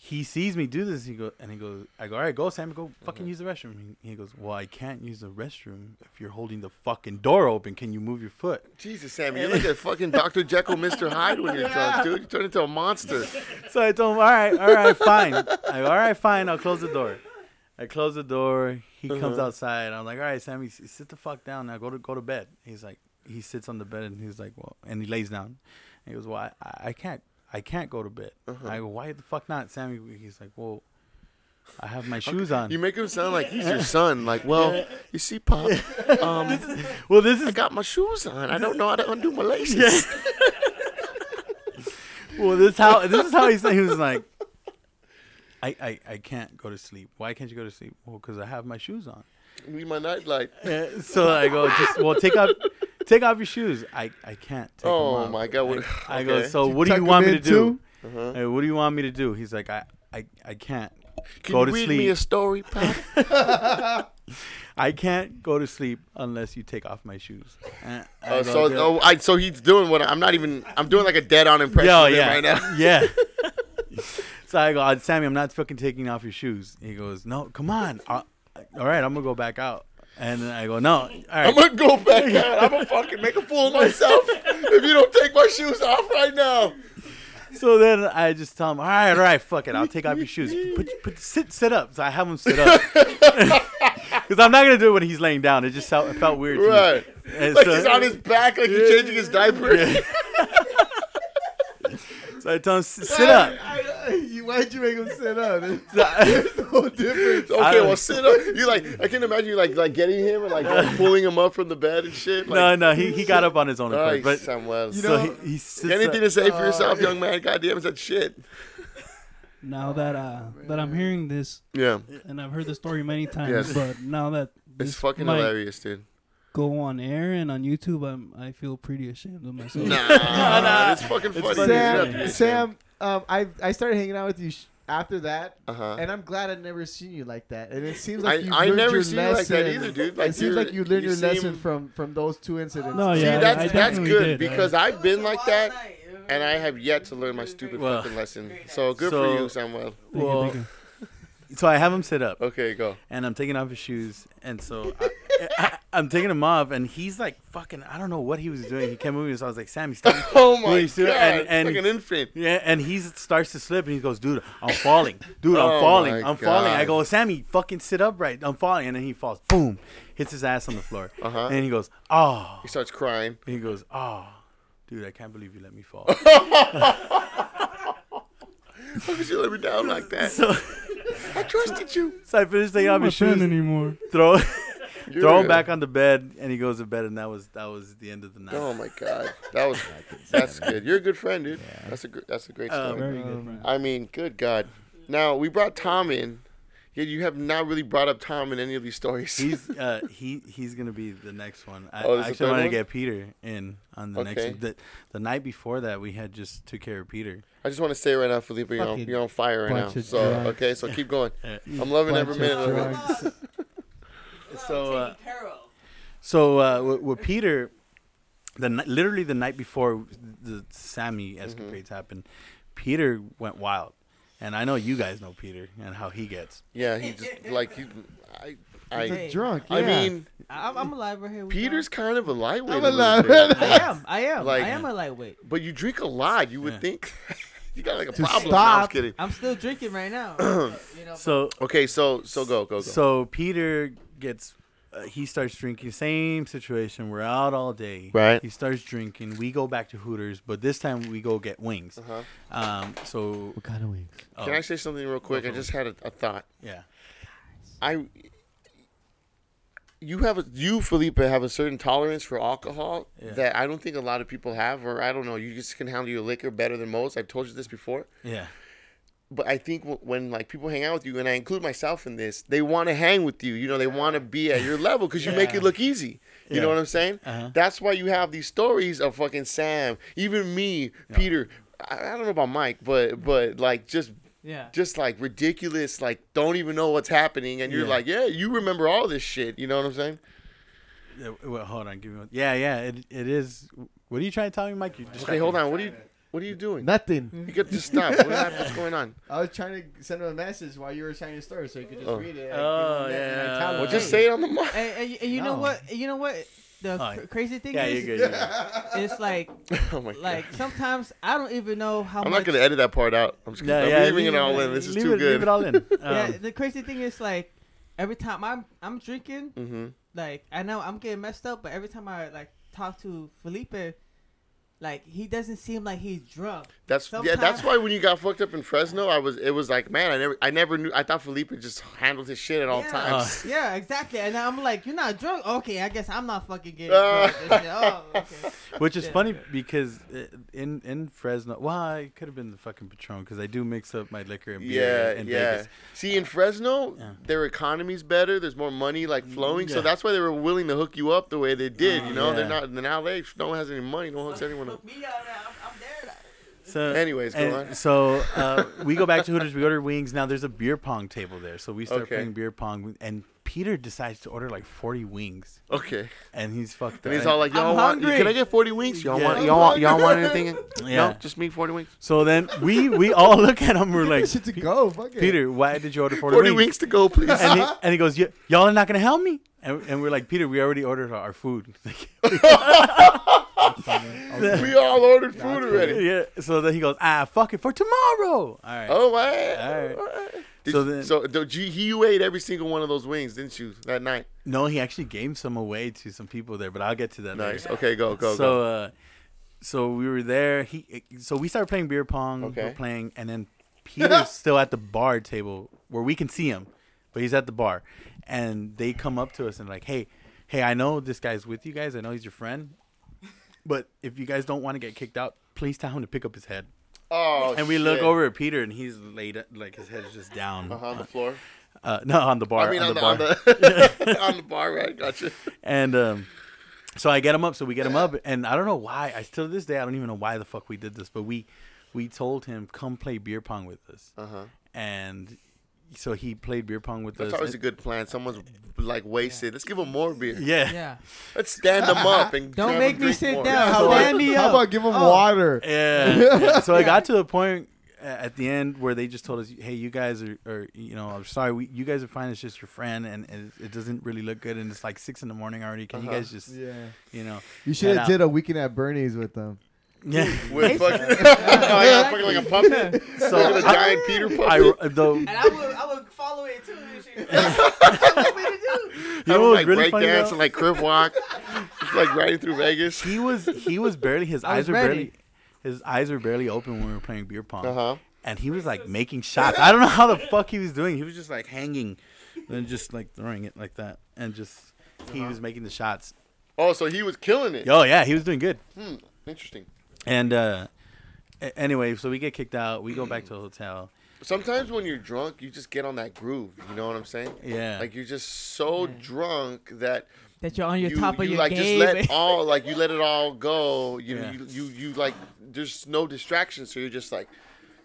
he sees me do this. He goes and he goes, I go, all right, go, Sammy, go fucking Uh-huh. use the restroom. He, he goes, well, I can't use the restroom if you're holding the fucking door open. Can you move your foot? Jesus, Sammy, you're like a fucking Dr. Jekyll, Mr. Hyde when you're drunk, dude. You turn into a monster. So I told him, all right, all right, fine. I go, all right, fine. I'll close the door. I close the door. He comes Uh-huh. outside. I'm like, all right, Sammy, sit the fuck down now. Go to go to bed. He's like, he sits on the bed and he's like, well, and he lays down. And he goes, well, I, I can't, I can't go to bed. Uh-huh. I go, why the fuck not, Sammy? He's like, well, I have my shoes on. You make him sound like he's your son. Like, well, you see, Pop, um, well, this is I is got my shoes on. I don't know how to undo my laces. well, this how this is how he said. He was like, I, I, I can't go to sleep. Why can't you go to sleep? Well, because I have my shoes on. Need my nightlight. Uh, so I go, just well, take off, take off your shoes. I, I can't. Take Oh off. my God, what- I, I go. So what do you want me to do? Uh-huh. Hey, what do you want me to do? He's like, I, I, I can't Can go you to read sleep. me a story, Pop? I can't go to sleep unless you take off my shoes. And Oh, so, oh, I, so he's doing what I'm not even. I'm doing like a dead-on impression Yo, yeah, right now. yeah. so I go, "Uh, Sammy, I'm not fucking taking off your shoes. He goes, No, come on. Uh, all right, I'm gonna go back out. And then I go, No, all right. I'm gonna go back out. I'm gonna fucking make a fool of myself if you don't take my shoes off right now. So then I just tell him, all right, all right, fuck it, I'll take off your shoes. Put, put, sit, sit up. So I have him sit up. Because I'm not gonna do it when he's laying down. It just felt, it felt weird. to me. Right. And Like so, he's on his back, like he's changing his diaper. so I tell him, sit up. You, why'd you make him sit up? So I- There's no difference. Okay, well sit up. You like I can imagine you like like getting him and like, like pulling him up from the bed and shit. no, Like, no, he, he got up on his own accord. Nice, But Samuel. You so know- he, he sits Anything up- to say for yourself, young man? Goddamn, is that shit? Now that uh that I'm hearing this Yeah, and I've heard the story many times, Yes. but now that it's fucking might hilarious, dude. go on air and on YouTube, I'm I feel pretty ashamed of myself. Nah, nah. it's fucking funny. funny. Sam, Sam, um, I I started hanging out with you sh- after that, Uh huh. and I'm glad I'd never seen you like that. And it seems like I- you I learned never your seen you like lesson. that either, dude. Like, it seems like you learned you your lesson from from those two incidents. No, See, that's I that's good did. because I've been like that, and I I have yet to learn my stupid Well, fucking lesson. So good so- for you, Samuel. Well, so I have him sit up. Okay, go. and I'm taking off his shoes, and so I, I, am taking him off, and he's like fucking. I don't know what he was doing. He kept moving, so I was like, "Sammy, stop!" Oh my Please do god, and- it's and- like an infant. yeah, and he starts to slip, and he goes, "Dude, I'm falling, dude, I'm Oh falling, I'm falling." I go, "Sammy, fucking sit upright, I'm falling," and then he falls, boom, hits his ass on the floor, Uh-huh. and he goes, "Oh," He starts crying. he goes, "Oh." Dude, I can't believe you let me fall. How could you let me down like that? so, I trusted you. so I finished taking You're off not my his friend shoes, anymore. throw, You're throw him a- back on the bed, and he goes to bed, and that was that was the end of the night. Oh my god, that was that's good. You're a good friend, dude. That's a good. That's a great Um, story. Very Um, good, friend. I mean, good God. Now we brought Tom in. Yet you have not really brought up Tom in any of these stories. He's uh he he's gonna be the next one. I Oh, this is the actually third wanted to get Peter in on the next Okay. one. The, the night before that we had just took care of Peter. I just want to say right now, Felipe, you're on, you're on fire right now. So drunks. okay, so keep going. Uh, I'm loving Bunch every minute of of it. Drunks. so uh, so uh with, with Peter, the literally the night before the Sammy escapades happened, Peter went wild, and I know you guys know Peter and how he gets. Yeah, he just like he. I. I. He's a drunk. I mean, I'm, I'm alive right here. we Peter's kind of a lightweight. I'm a little alive. bit. I am. I am. Like- I am a lightweight. But you drink a lot. You would Yeah. think you got like a To problem. No, I'm stop. kidding. I'm still drinking right now. you know, So Okay, so so go go go. So Peter gets uh, he starts drinking. Same situation. We're out all day. Right. He starts drinking. We go back to Hooters, but this time we go get wings. Uh-huh. Um. So. What kind of wings? oh, Can I say something real quick? Go I just had a, a thought. yeah. I you have a you Felipe have a certain tolerance for alcohol Yeah. that I don't think a lot of people have, or I don't know. You just can handle your liquor better than most. I've told you this before, Yeah. but I think w- when like people hang out with you, and I include myself in this, they want to hang with you. You know, they want to be at your level because you make it look easy. You Yeah. know what I'm saying? Uh-huh. That's why you have these stories of fucking Sam, even me, Peter. I, I don't know about Mike, but but like just Yeah. just like ridiculous, like don't even know what's happening, and you're Yeah. like, yeah, you remember all this shit. You know what I'm saying? Yeah, well, hold on. Give me one. Yeah. Yeah. It, it is. What are you trying to tell me, Mike? You Okay, hold on. What are you what are you doing? Nothing. You got to stop. What? What's going on? I was trying to send him a message while you were saying your story, so you could just Oh. read it. Oh, and- and I yeah. him, Well, just say it on the mic. And, and, you- and you know what? You know what? The Oh, cr- crazy thing Yeah. is, You're good. You're good. it's like Oh my god. like sometimes I don't even know how I'm much. not gonna edit that part out. I'm just Yeah, gonna, yeah, I'm leaving leave it all in. This is leave too it, good. Leave it all in. yeah, Um, the crazy thing is like every time I'm I'm drinking, hmm like I know I'm getting messed up, but every time I like talk to Felipe, like he doesn't seem like he's drunk. That's yeah. That's why when you got fucked up in Fresno, I was. It was like, man, I never, I never knew. I thought Felipe just handled his shit at all yeah. times. yeah, exactly. And I'm like, you're not drunk. Okay, I guess I'm not fucking getting Uh. drunk. and shit. Oh, okay. Which is Yeah. funny because uh, in in Fresno, well, it could have been the fucking Patron because I do mix up my liquor and beer Yeah, in yeah. Vegas. See, in Fresno, Yeah. their economy's better. There's more money like flowing, so that's why they were willing to hook you up the way they did. You know, they're not in the N LA. No one has any money. No one hooks anyone up. Look me out now. I'm, I'm there. So, Anyways, go and on. so uh, we go back to Hooters. We order wings. Now there's a beer pong table there, so we start Okay. playing beer pong. And Peter decides to order like 40 wings, Okay. and he's fucked. Up. And he's all like, I'm want? hungry. Can I get 40 wings? Y'all Yeah. want? Y'all want? Y'all want anything? Yeah. No, just me 40 wings. So then we we all look at him. We're like, shit to go. Fuck it. Peter, why did you order 40, 40 wings? wings to go, please. And he, and he goes, "Y- y'all are not gonna help me. And, and we're like, Peter, we already ordered our food. we all ordered food already. yeah. So then he goes, ah, fuck it for tomorrow. All right. Oh, my. All right. Did So you- then- so did you, you ate every single one of those wings, didn't you, that night? No, he actually gave some away to some people there, but I'll get to that Nice. later. Okay, go, go, so, go. uh, so we were there. He, so we started playing beer pong. Okay. We're playing, and then Peter's still at the bar table where we can see him, but he's at the bar, and they come up to us and like, hey, hey, I know this guy's with you guys. I know he's your friend, but if you guys don't want to get kicked out, please tell him to pick up his head. Oh, and we look over at Peter, and he's laid like his head is just down. Uh-huh, on the floor. Uh, no, on the bar. I mean, on, the, bar. on the on the bar, right? Gotcha. And um, so I get him up. So we get him up, and I don't know why. I still to this day I don't even know why the fuck we did this, but we we told him come play beer pong with us, Uh huh. and so he played beer pong with us. That's us. always a good plan. Someone's like wasted. Let's give them more beer. yeah. Yeah. Let's stand them up and Don't make me sit more. down. How Stand about, me how about give them Oh. water? Yeah. yeah. So I got to the point at the end where they just told us, "Hey, you guys are, are you know, I'm sorry, we, you guys are fine. It's just your friend, and, and it doesn't really look good, and it's like six in the morning already. Can you Uh-huh. guys just, Yeah. you know, You should Head have out. did a weekend at Bernie's with them. Yeah." With fucking, yeah, fucking like a puppet. So Fucking a I- giant Peter puppet. I though And I would, I would follow it too. and shit. You want me to do? you Have know them, was like really break dance though? and like crib walk, Just, like riding through Vegas. he was he was barely his I eyes were ready. barely his eyes were barely open when we were playing beer pong. Uh huh. And he was like making shots. I don't know how the fuck he was doing. He was just like hanging and just like throwing it like that. And just he Uh-huh. was making the shots. Oh, so he was killing it. Oh yeah, he was doing good. Hmm. Interesting. And uh a- anyway, so we get kicked out. We go back to the hotel. Sometimes when you're drunk, you just get on that groove. You know what I'm saying? Yeah. Like you're just so Yeah. drunk that That you're on your you, top of you your like game. just let all like you let it all go. You know, Yeah. you, you you like there's no distractions, so you're just like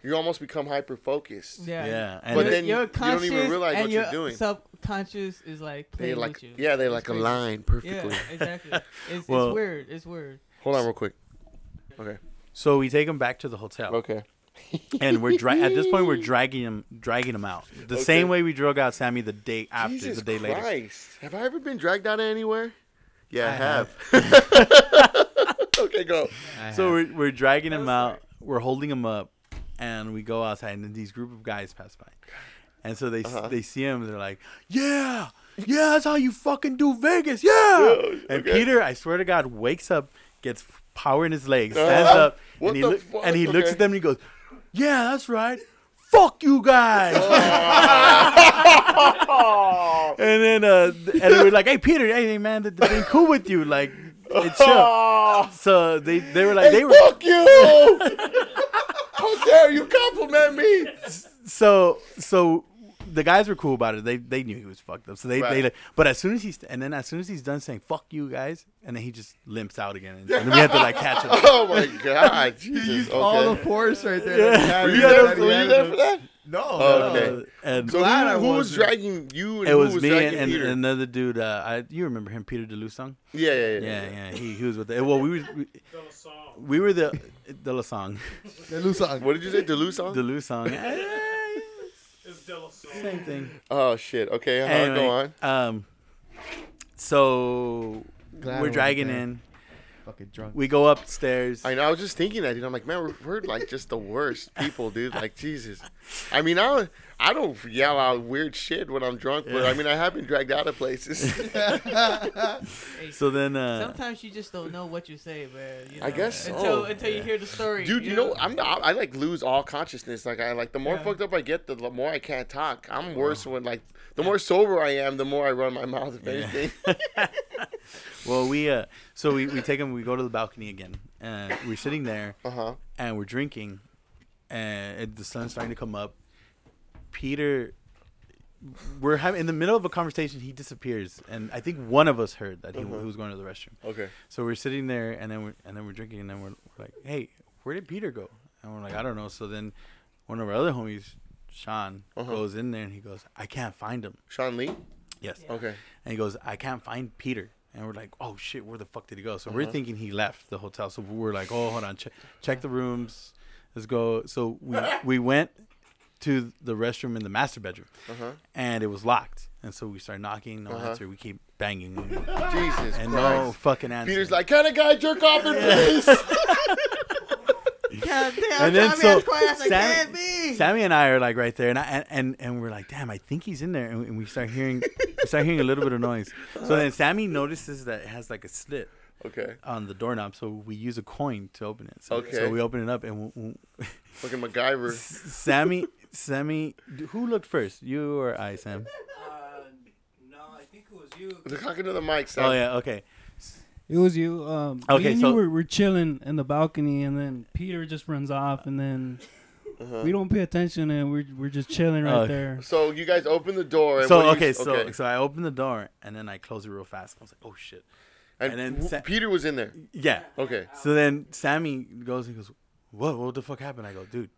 you almost become hyper focused. yeah. Yeah. And But You're- then you're you don't even conscious realize and what you're your doing. Subconscious is like They playing like with you. yeah, they It's like crazy. align Yeah, perfectly. exactly. It's, Well- it's weird. It's weird. Hold on, real quick. Okay. so we take him back to the hotel. Okay. And we're dra- at this point we're dragging him dragging him out. The same way we drug out Sammy the day after Jesus the day later. Have I ever been dragged out of anywhere? Yeah, I, I have. okay, go. So we're, we're dragging him out. We're holding him up, and we go outside, and then these group of guys pass by, and so they Uh-huh. they see him. They're like, "Yeah, yeah, that's how you fucking do Vegas. Yeah. And okay. Peter, I swear to God, wakes up, gets power in his legs, Uh-huh. stands up, What and he fuck? and he looks Okay. at them and he goes, "Yeah, that's right. Fuck you guys." Oh. and then uh, and we're like, "Hey, Peter, hey man, they've been cool with you, like." It's chill. So they, they were like Hey, they were fuck you! How dare you compliment me? so so the guys were cool about it. They they knew he was fucked up. So they they but as soon as he's and then as soon as he's done saying fuck you guys, and then he just limps out again, and, then we had to like catch him. Oh my god, He Jesus. used all the force right there. Yeah. that he had. Were you there? Were you there for that? No. Oh, no. okay. And So Glad who, who was dragging you? And it who was, was me dragging and, and another dude. Uh, I you remember him, Peter DeLusong? yeah, yeah, yeah. Yeah, yeah. He he was with. The, well, we were we, we were the DeLusong, The Lusang. What did you say? Delusong? DeLusong. Same thing. oh shit. Okay, uh Anyway, go on. Um, so Glad we're dragging in. Fucking drunk. We go upstairs. I know. I was just thinking that, dude. I'm like, man, we're, we're like just the worst people, dude. Like Jesus. I mean, I don't, I don't yell out weird shit when I'm drunk, but I mean, I have been dragged out of places. Hey, So then, uh, Sometimes you just don't know what you say, man. You I know, guess until so. until you hear the story. Dude, you know, I'm not, I like lose all consciousness. Like I like the more fucked up I get, the more I can't talk. I'm worse when like the more sober I am, the more I run my mouth. If anything. well, we uh, so we, we take him. We go to the balcony again. and we're sitting there Uh huh. and we're drinking, and it- the sun's starting to come up. Peter, we're having in the middle of a conversation. He disappears, and I think one of us heard that he, Uh-huh. he was going to the restroom. Okay. So we're sitting there, and then we're and then we're drinking, and then we're, we're like, "Hey, where did Peter go?" And we're like, "I don't know." So then one of our other homies, Sean, Uh-huh. goes in there and he goes, "I can't find him." Sean Lee. Yes. Okay. And he goes, I can't find Peter. And we're like, oh shit, where the fuck did he go? So we're Uh-huh. thinking he left the hotel. So we're like, oh, hold on, check, check the rooms. Let's go. So we we went to the restroom in the master bedroom, Uh huh. and it was locked. And so we start knocking, no Uh-huh. answer. We keep banging, Jesus and Christ. no fucking answer. Peter's like, can a guy jerk off in place? God damn, And then Tommy so as I Sam- can be. Sammy and I are like right there, and I, and, and and we're like, damn, I think he's in there, and we, and we start hearing, we start hearing a little bit of noise. So then Sammy notices that it has like a slit okay. on the doorknob, so we use a coin to open it. So, Okay. so we open it up, and we, we, Fucking MacGyver. Sammy, Sammy, who looked first, you or I, Sam? Uh, no, I think it was you. They're talking to the mic, Sam. Oh yeah, okay. It was you. Um, Okay, me and so- you were, were chilling in the balcony, and then Peter just runs off, and then Uh-huh. we don't pay attention, and we're we're just chilling right Oh. there. So you guys open the door. And So what do you- okay, so so I open the door and then I close it real fast. I was like, oh shit. and, and then who- Sa- Peter was in there. Yeah. Okay. So then Sammy goes and goes, what? What the fuck happened? I go, dude.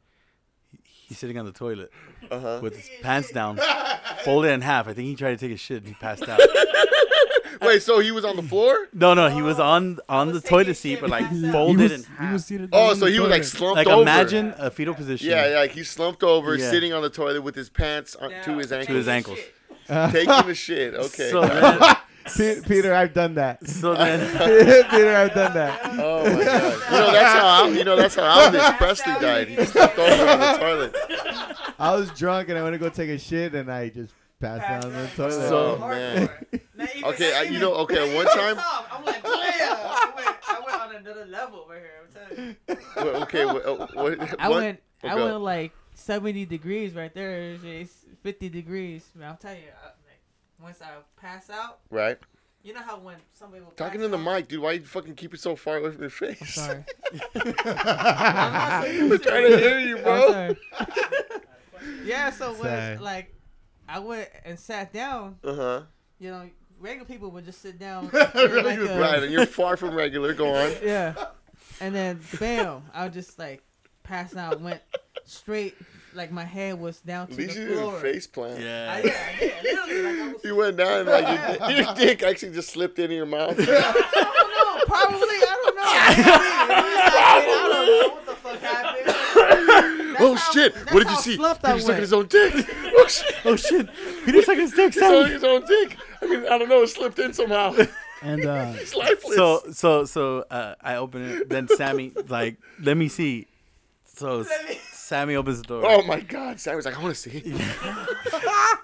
He- He's sitting on the toilet Uh huh. with his pants down, folded in half. I think he tried to take a shit and he passed out. Wait, so he was on the floor? No, no, he was on on was the toilet seat, but like folded was, in half. Oh, so he was like slumped like over. imagine a fetal position. Yeah, yeah, like he slumped over, Yeah. sitting on the toilet with his pants on, to his ankles, To his ankles. taking the shit. Okay. So then, Pe- Peter, I've done that. so then, Peter, I've done that. oh my god. You know that's how Al- you know that's how Elvis Presley died. He slept over on the toilet. I was drunk and I went to go take a shit and I just passed out on the toilet. So- Oh, man. Okay, Okay, I- you know, okay, one time- I'm like. I went, I went on another level over here. I'm telling you. Well, okay. What, uh, what, I what- went, I okay. went like 70 degrees right there. It's 50 degrees. Man, I'm telling you, I, like, once I pass out, Right. you know how when somebody will Talking pass to the out? mic, dude. Why you fucking keep it so far away from your face? I'm sorry. I'm trying to hear you, I'm bro. sorry. yeah, so when like I went and sat down, Uh huh. you know, regular people would just sit down. in like a- Right, and you're far from regular. Go on. Yeah. And then bam, I was just like passed out, went straight like my head was down At to least the you didn't floor. face plant. I, yeah. yeah, Literally, like I was You went down and like your, di- your dick actually just slipped into your mouth. I don't know. Probably. I don't know. I don't know what the fuck happened. That's oh how- shit! that's What did you how see? slumped I He was sucking went. his own dick. Oh shit! Oh shit! Peter sucked his dick. He's sucking Sammy. his own dick. I mean, I don't know. It slipped in somehow. And uh, He's lifeless. So so so uh, I open it. Then Sammy like, let me see. So Sammy opens the door. Oh my God! Sam was like, I want to see.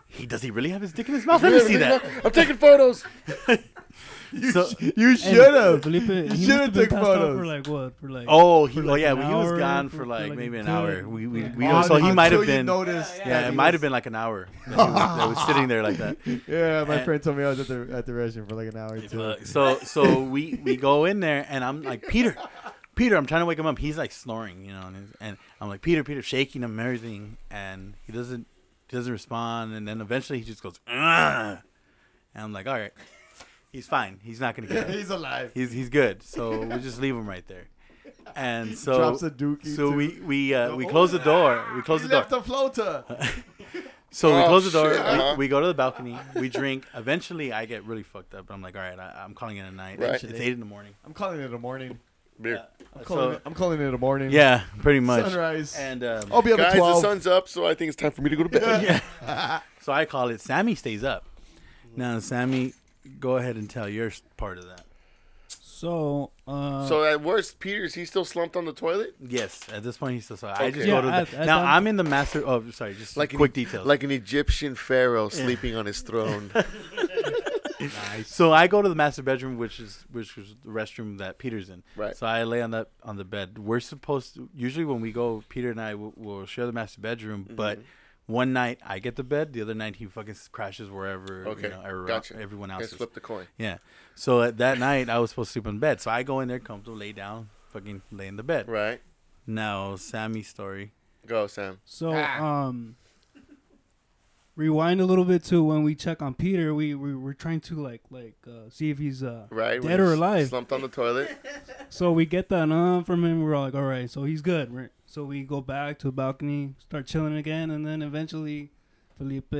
He does he really have his dick in his mouth? Let me see that. I'm taking photos. So, You should have. Felipe, he You must should have have been took out photos. for like what? For like oh, he, for oh like yeah, an well, he was hour, gone for- for for like like maybe an good- hour. We we, yeah. we don't, so he might have you been. noticed Yeah, that it he might was- have been like an hour. That, he was, that was sitting there like that. Yeah, my And- friend told me I was at the at the restroom for like an hour too. But- so so we we go in there and I'm like Peter, Peter, I'm trying to wake him up. He's like snoring, you know, and, he's- and I'm like Peter, Peter, shaking him, and everything, and he doesn't he doesn't respond, and then eventually he just goes, Ugh. and I'm like, all right, he's fine. He's not gonna get. He's alive. He's he's good. So we just leave him right there, and so Drops a dookie. so too. we we uh, we close the door. We close he the door. left a floater. So we Oh, close the door. uh-huh. We, we go to the balcony. We drink. Eventually, I get really fucked up. I'm like, all right, I, I'm calling it a night. Right. It's eight in the morning. I'm calling it a morning. Beer. I'm calling, So- it, I'm calling it a morning. Yeah, pretty much. Sunrise. And um, I'll be up Guys, at the 12. sun's up, so I think it's time for me to go to bed. yeah. so I call it. Sammy stays up. Now, Sammy, go ahead and tell your s- part of that. So, uh, So at worst, Peter's he still slumped on the toilet, Yes, at this point he's still. So I just Okay. go Yeah, to the, at- at now. that- I'm in the master. Oh, sorry, just Like like an- quick details. like an Egyptian pharaoh sleeping on his throne. So I go to the master bedroom, which is which was the restroom that Peter's in. Right. So I lay on that on the bed. We're supposed to usually when we go, Peter and I will, will share the master bedroom. But Mm-hmm. one night I get the bed, the other night he fucking crashes wherever. Okay, You know, or gotcha. Everyone else. is. flip the coin. Yeah. So at that night I was supposed to sleep in bed. So I go in there, comfortable, lay down, fucking lay in the bed. Right. Now Sammy's story. Go, Sam. so Ah. um, rewind a little bit to when we check on Peter. We we were trying to like like uh, see if he's uh Right. dead or alive. Slumped on the toilet. So we get that uh from him. We're all like, all right, so he's good. Right? So we go back to the balcony, start chilling again, and then eventually Felipe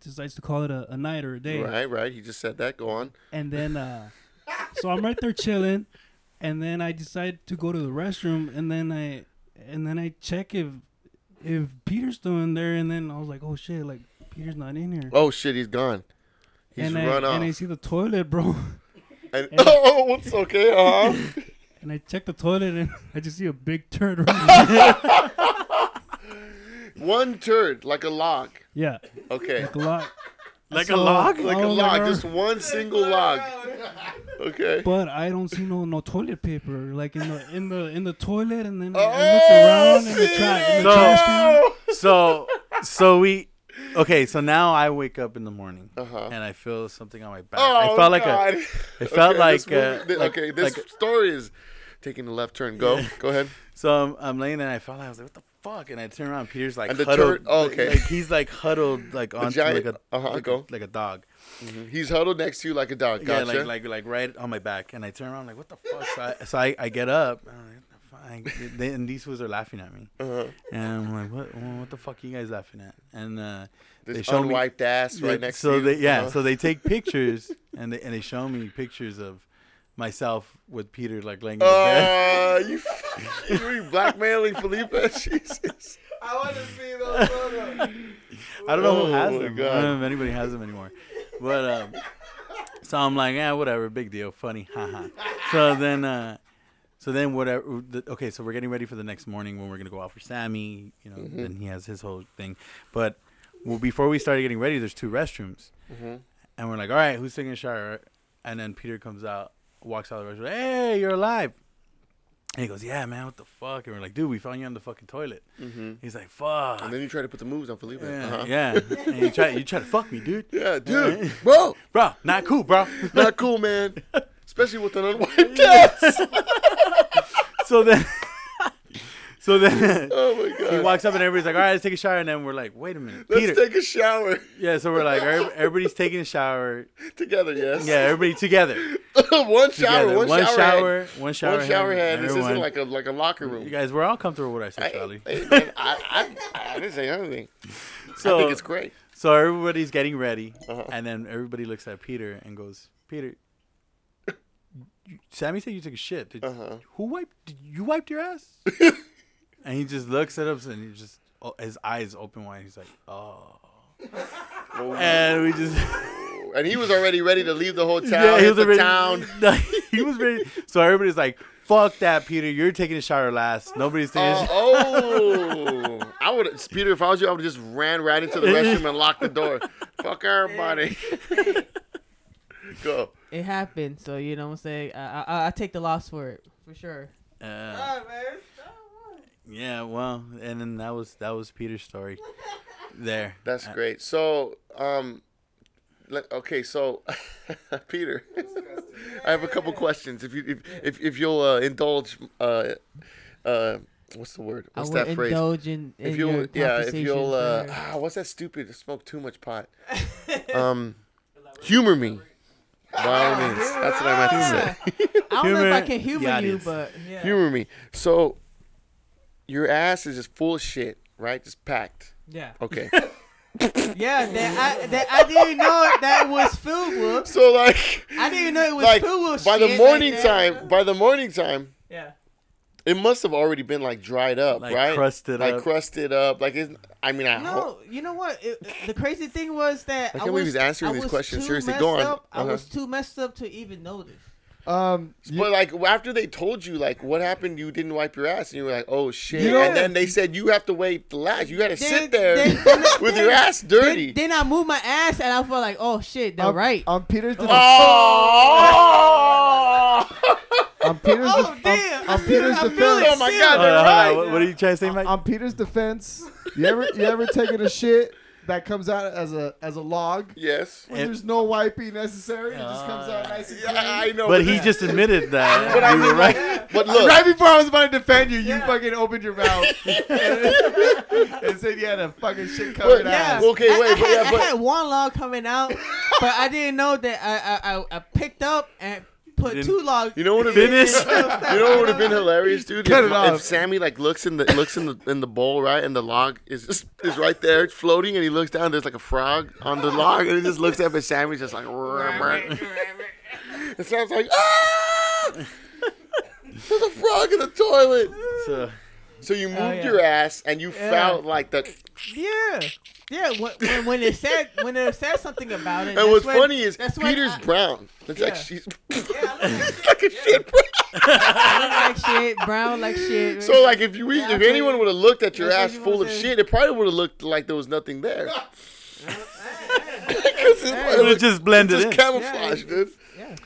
decides to call it a, a night or a day. Right. Right. He just said that. Go on. And then, uh, so I'm right there chilling, and then I decide to go to the restroom, and then I, and then I check if, if Peter's still in there, and then I was like, oh shit, like Peter's not in here. Oh shit, he's gone. He's and run I, off. And I see the toilet, bro. And, and- oh, what's okay? Uh huh. And I check the toilet, and I just see a big turd. One turd, like a log. yeah, Okay. like a lot. Like So, a log? Like a log, just one single log. Okay. But I don't see no no toilet paper like in the in the in the toilet, and then I Oh, look around in the, tra- in the So- trash can. So so we. Okay, so now I wake up in the morning Uh-huh. and I feel something on my back. Oh, I felt like God. a. It felt Okay, like, this movie- uh, like- okay. This like- story is taking a left turn. Go. Go ahead. So I'm, I'm laying there and I felt like I was like, what the fuck? And I turn around, Peter's like huddled. turret- oh, okay. Like, he's like huddled like on like a uh-huh, like, go. a like a dog. He's huddled next to you like a dog. Gotcha. Yeah, like like like right on my back. And I turn around like, what the fuck? So I, so I, I get up. And I'm like, fine. They, and these fools are laughing at me. uh-huh. And I'm like, what? What the fuck are you guys laughing at? And uh, they This show me. unwiped ass right Yeah, next so to you. they yeah, Uh-huh. so they take pictures and they and they show me pictures of myself with Peter like laying in the bed. Uh, you, you blackmailing Felipe? Jesus. I want to see those photos. I don't know Oh who has them. God. I don't know if anybody has them anymore. But um, so I'm like, yeah, whatever, big deal, funny, haha. so then, uh, so then whatever. The, okay, so we're getting ready for the next morning when we're gonna go out for Sammy. You know, Mm-hmm. then he has his whole thing. But well, before we started getting ready, there's two restrooms, Mm-hmm. and we're like, all right, who's taking a shower? And then Peter comes out, walks out of the restroom. Hey, you're alive. And he goes, yeah, man, what the fuck? And we're like, dude, we found you on the fucking toilet. Mm-hmm. He's like, fuck. And then you try to put the moves on Felipe. Yeah, Uh-huh. yeah. And you try, you try to fuck me, dude. Yeah, dude. Bro, Bro, not cool, bro. not cool, man. Especially with an unwiped ass. so then, so then Oh my god. he walks up and everybody's like, all right, let's take a shower. And then we're like, wait a minute, Let's Peter. take a shower yeah, so we're like, everybody's taking a shower. together. Yes. Yeah, everybody together. one shower. together. One, one shower. shower, head. one shower, One shower head. head. This isn't like a like a locker room. You guys, we're all comfortable with our I, sexuality. hey, man, I, I, I didn't say anything. So, I think it's great. so everybody's getting ready, Uh-huh. and then everybody looks at Peter and goes, Peter. You- Sammy said you took a shit. Did, Uh-huh. Who wiped? Did you wiped your ass? and he just looks at us and he just oh, his eyes open wide. He's like, oh. Oh. And we just And he was already ready to leave the hotel, yeah, he was the already, town. No, he was ready. So everybody's like, fuck that, Peter. You're taking a shower last. Nobody's taking. a Uh, shower. oh, I would, Peter. If I was you, I would just ran right into the restroom and locked the door. Fuck everybody. Go. It happened, so you know what I'm saying. I I, I take the loss for it for sure. Uh, yeah, well, and then that was that was Peter's story. There. That's Uh, great. So, um, let, okay, so Peter, I have a couple questions. If you if if, if you'll uh, indulge, uh, uh, what's the word? What's I that will phrase? indulge in, in if you'll yeah, if conversation you'll uh, ah, what's that stupid? Smoke too much pot. Um, humor me. By all means, that's what I meant to say. I don't know if I can humor the you, audience. but yeah. Humor me. So, your ass is just full of shit, right? Just packed. yeah. Okay. Yeah, that I that I didn't know that was filled with. so like, I didn't know it was like filled with by the shit morning like that. time, by the morning time, Yeah. It must have already been like dried up, Like right? crusted like up. crusted up. Like, it's, I mean, I No, hope. you know what? It, the crazy thing was that I I, can't was believe he's answering I these questions. too Seriously, messed go on. Up. I Uh-huh. was too messed up to even notice. Um, you- But like after they told you like what happened, you didn't wipe your ass, and you were like, "Oh shit!" You know- and then they said you have to wait the last. You got to sit there then- then- with your ass dirty. Then, then I moved my ass and I felt like, oh shit, they're on, right. On Peter's oh! on Peter's, Oh, def- damn, I on, Peter's defense. Oh my God, Hold they're hold on. right. What, what are you trying to say, Mike? on Peter's defense, you ever you ever taken a shit that comes out as a as a log yes. when It- there's no wiping necessary? It just comes out nice and Yeah, clean. I know. but he just admitted that. But I you were right. like, but look, right before I was about to defend you, you Yeah. fucking opened your mouth and said you had a fucking shit coming But- ass. Yeah. Okay, I, wait, I but had, yeah, but- I had one log coming out, but I didn't know that I I, I, I picked up and put You two logs. you know what would have been? Finish. You know what would have been hilarious, dude? Cut if, it off. if Sammy like looks in the looks in the in the bowl, right, and the log is just is right there, it's floating, and he looks down. There's like a frog on the log, and he just looks up at Sammy's just like. It sounds like ah! There's a frog in the toilet. So, So you moved Oh, yeah. your ass, and you Yeah. felt like the. Yeah, yeah. When, when, when it said when it said something about it, And what's when- funny is that's Peter's I- brown. It's like Yeah. she's Yeah, I like a shit brown. I look like shit, brown like shit. So like if you Yeah, if I anyone would have looked at your ass full of say. shit, it probably would have looked like there was nothing there. Because it, Hey. it it just blended just in. camouflage, Yeah. dude. yeah,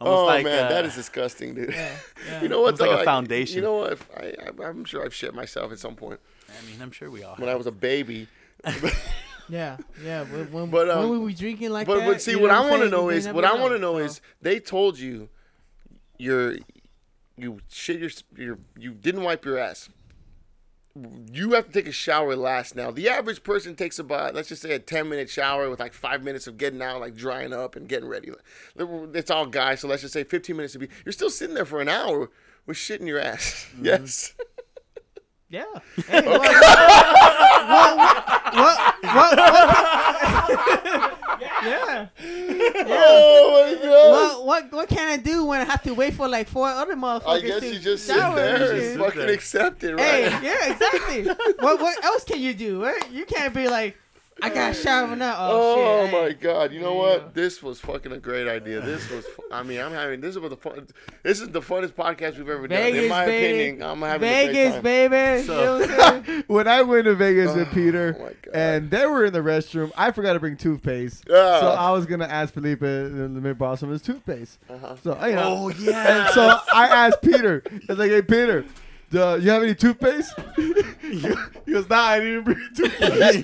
Almost oh like, man, uh, that is disgusting, dude. yeah, yeah. You know what? Almost like a a I- foundation. You know what? I, I, I'm sure I've shit myself at some point I mean, I'm sure we all. when I was a baby. Yeah, yeah. When, when, But, um, when we drinking like but that. but see, you what know I want to know is what I want to know so. is they told you you're you shit your your you didn't wipe your ass. You have to take a shower last now. The average person takes about let's just say a ten minute shower with like five minutes of getting out, like drying up and getting ready. It's all guys, so let's just say fifteen minutes to be. You're still sitting there for an hour with shit in your ass. Yes. Yeah. Hey, what, what, what, what, what, yeah. Oh my god. What, what, what can I do when I have to wait for like four other motherfuckers I guess to you just sit shower there and shit? fucking accept it, right? Hey, yeah, exactly. what, what else can you do? Right? You can't be like, I got to shower now. Oh, Oh, shit. my god! You know There you what? This was fucking a great idea. This was. I mean, I'm having. This is what the fun. This is the funnest podcast we've ever done. In Vegas, my baby. opinion, I'm having a great Vegas, time. baby. So- you know what I'm saying? when I went to Vegas with Oh, Peter my God. and they were in the restroom, I forgot to bring toothpaste. So I was gonna ask Felipe to let me borrow some of his toothpaste. Uh-huh. So you know, Oh yeah. and so I asked Peter. I was like, "Hey Peter, do you have any toothpaste?" he goes, "Nah, I didn't bring a toothbrush.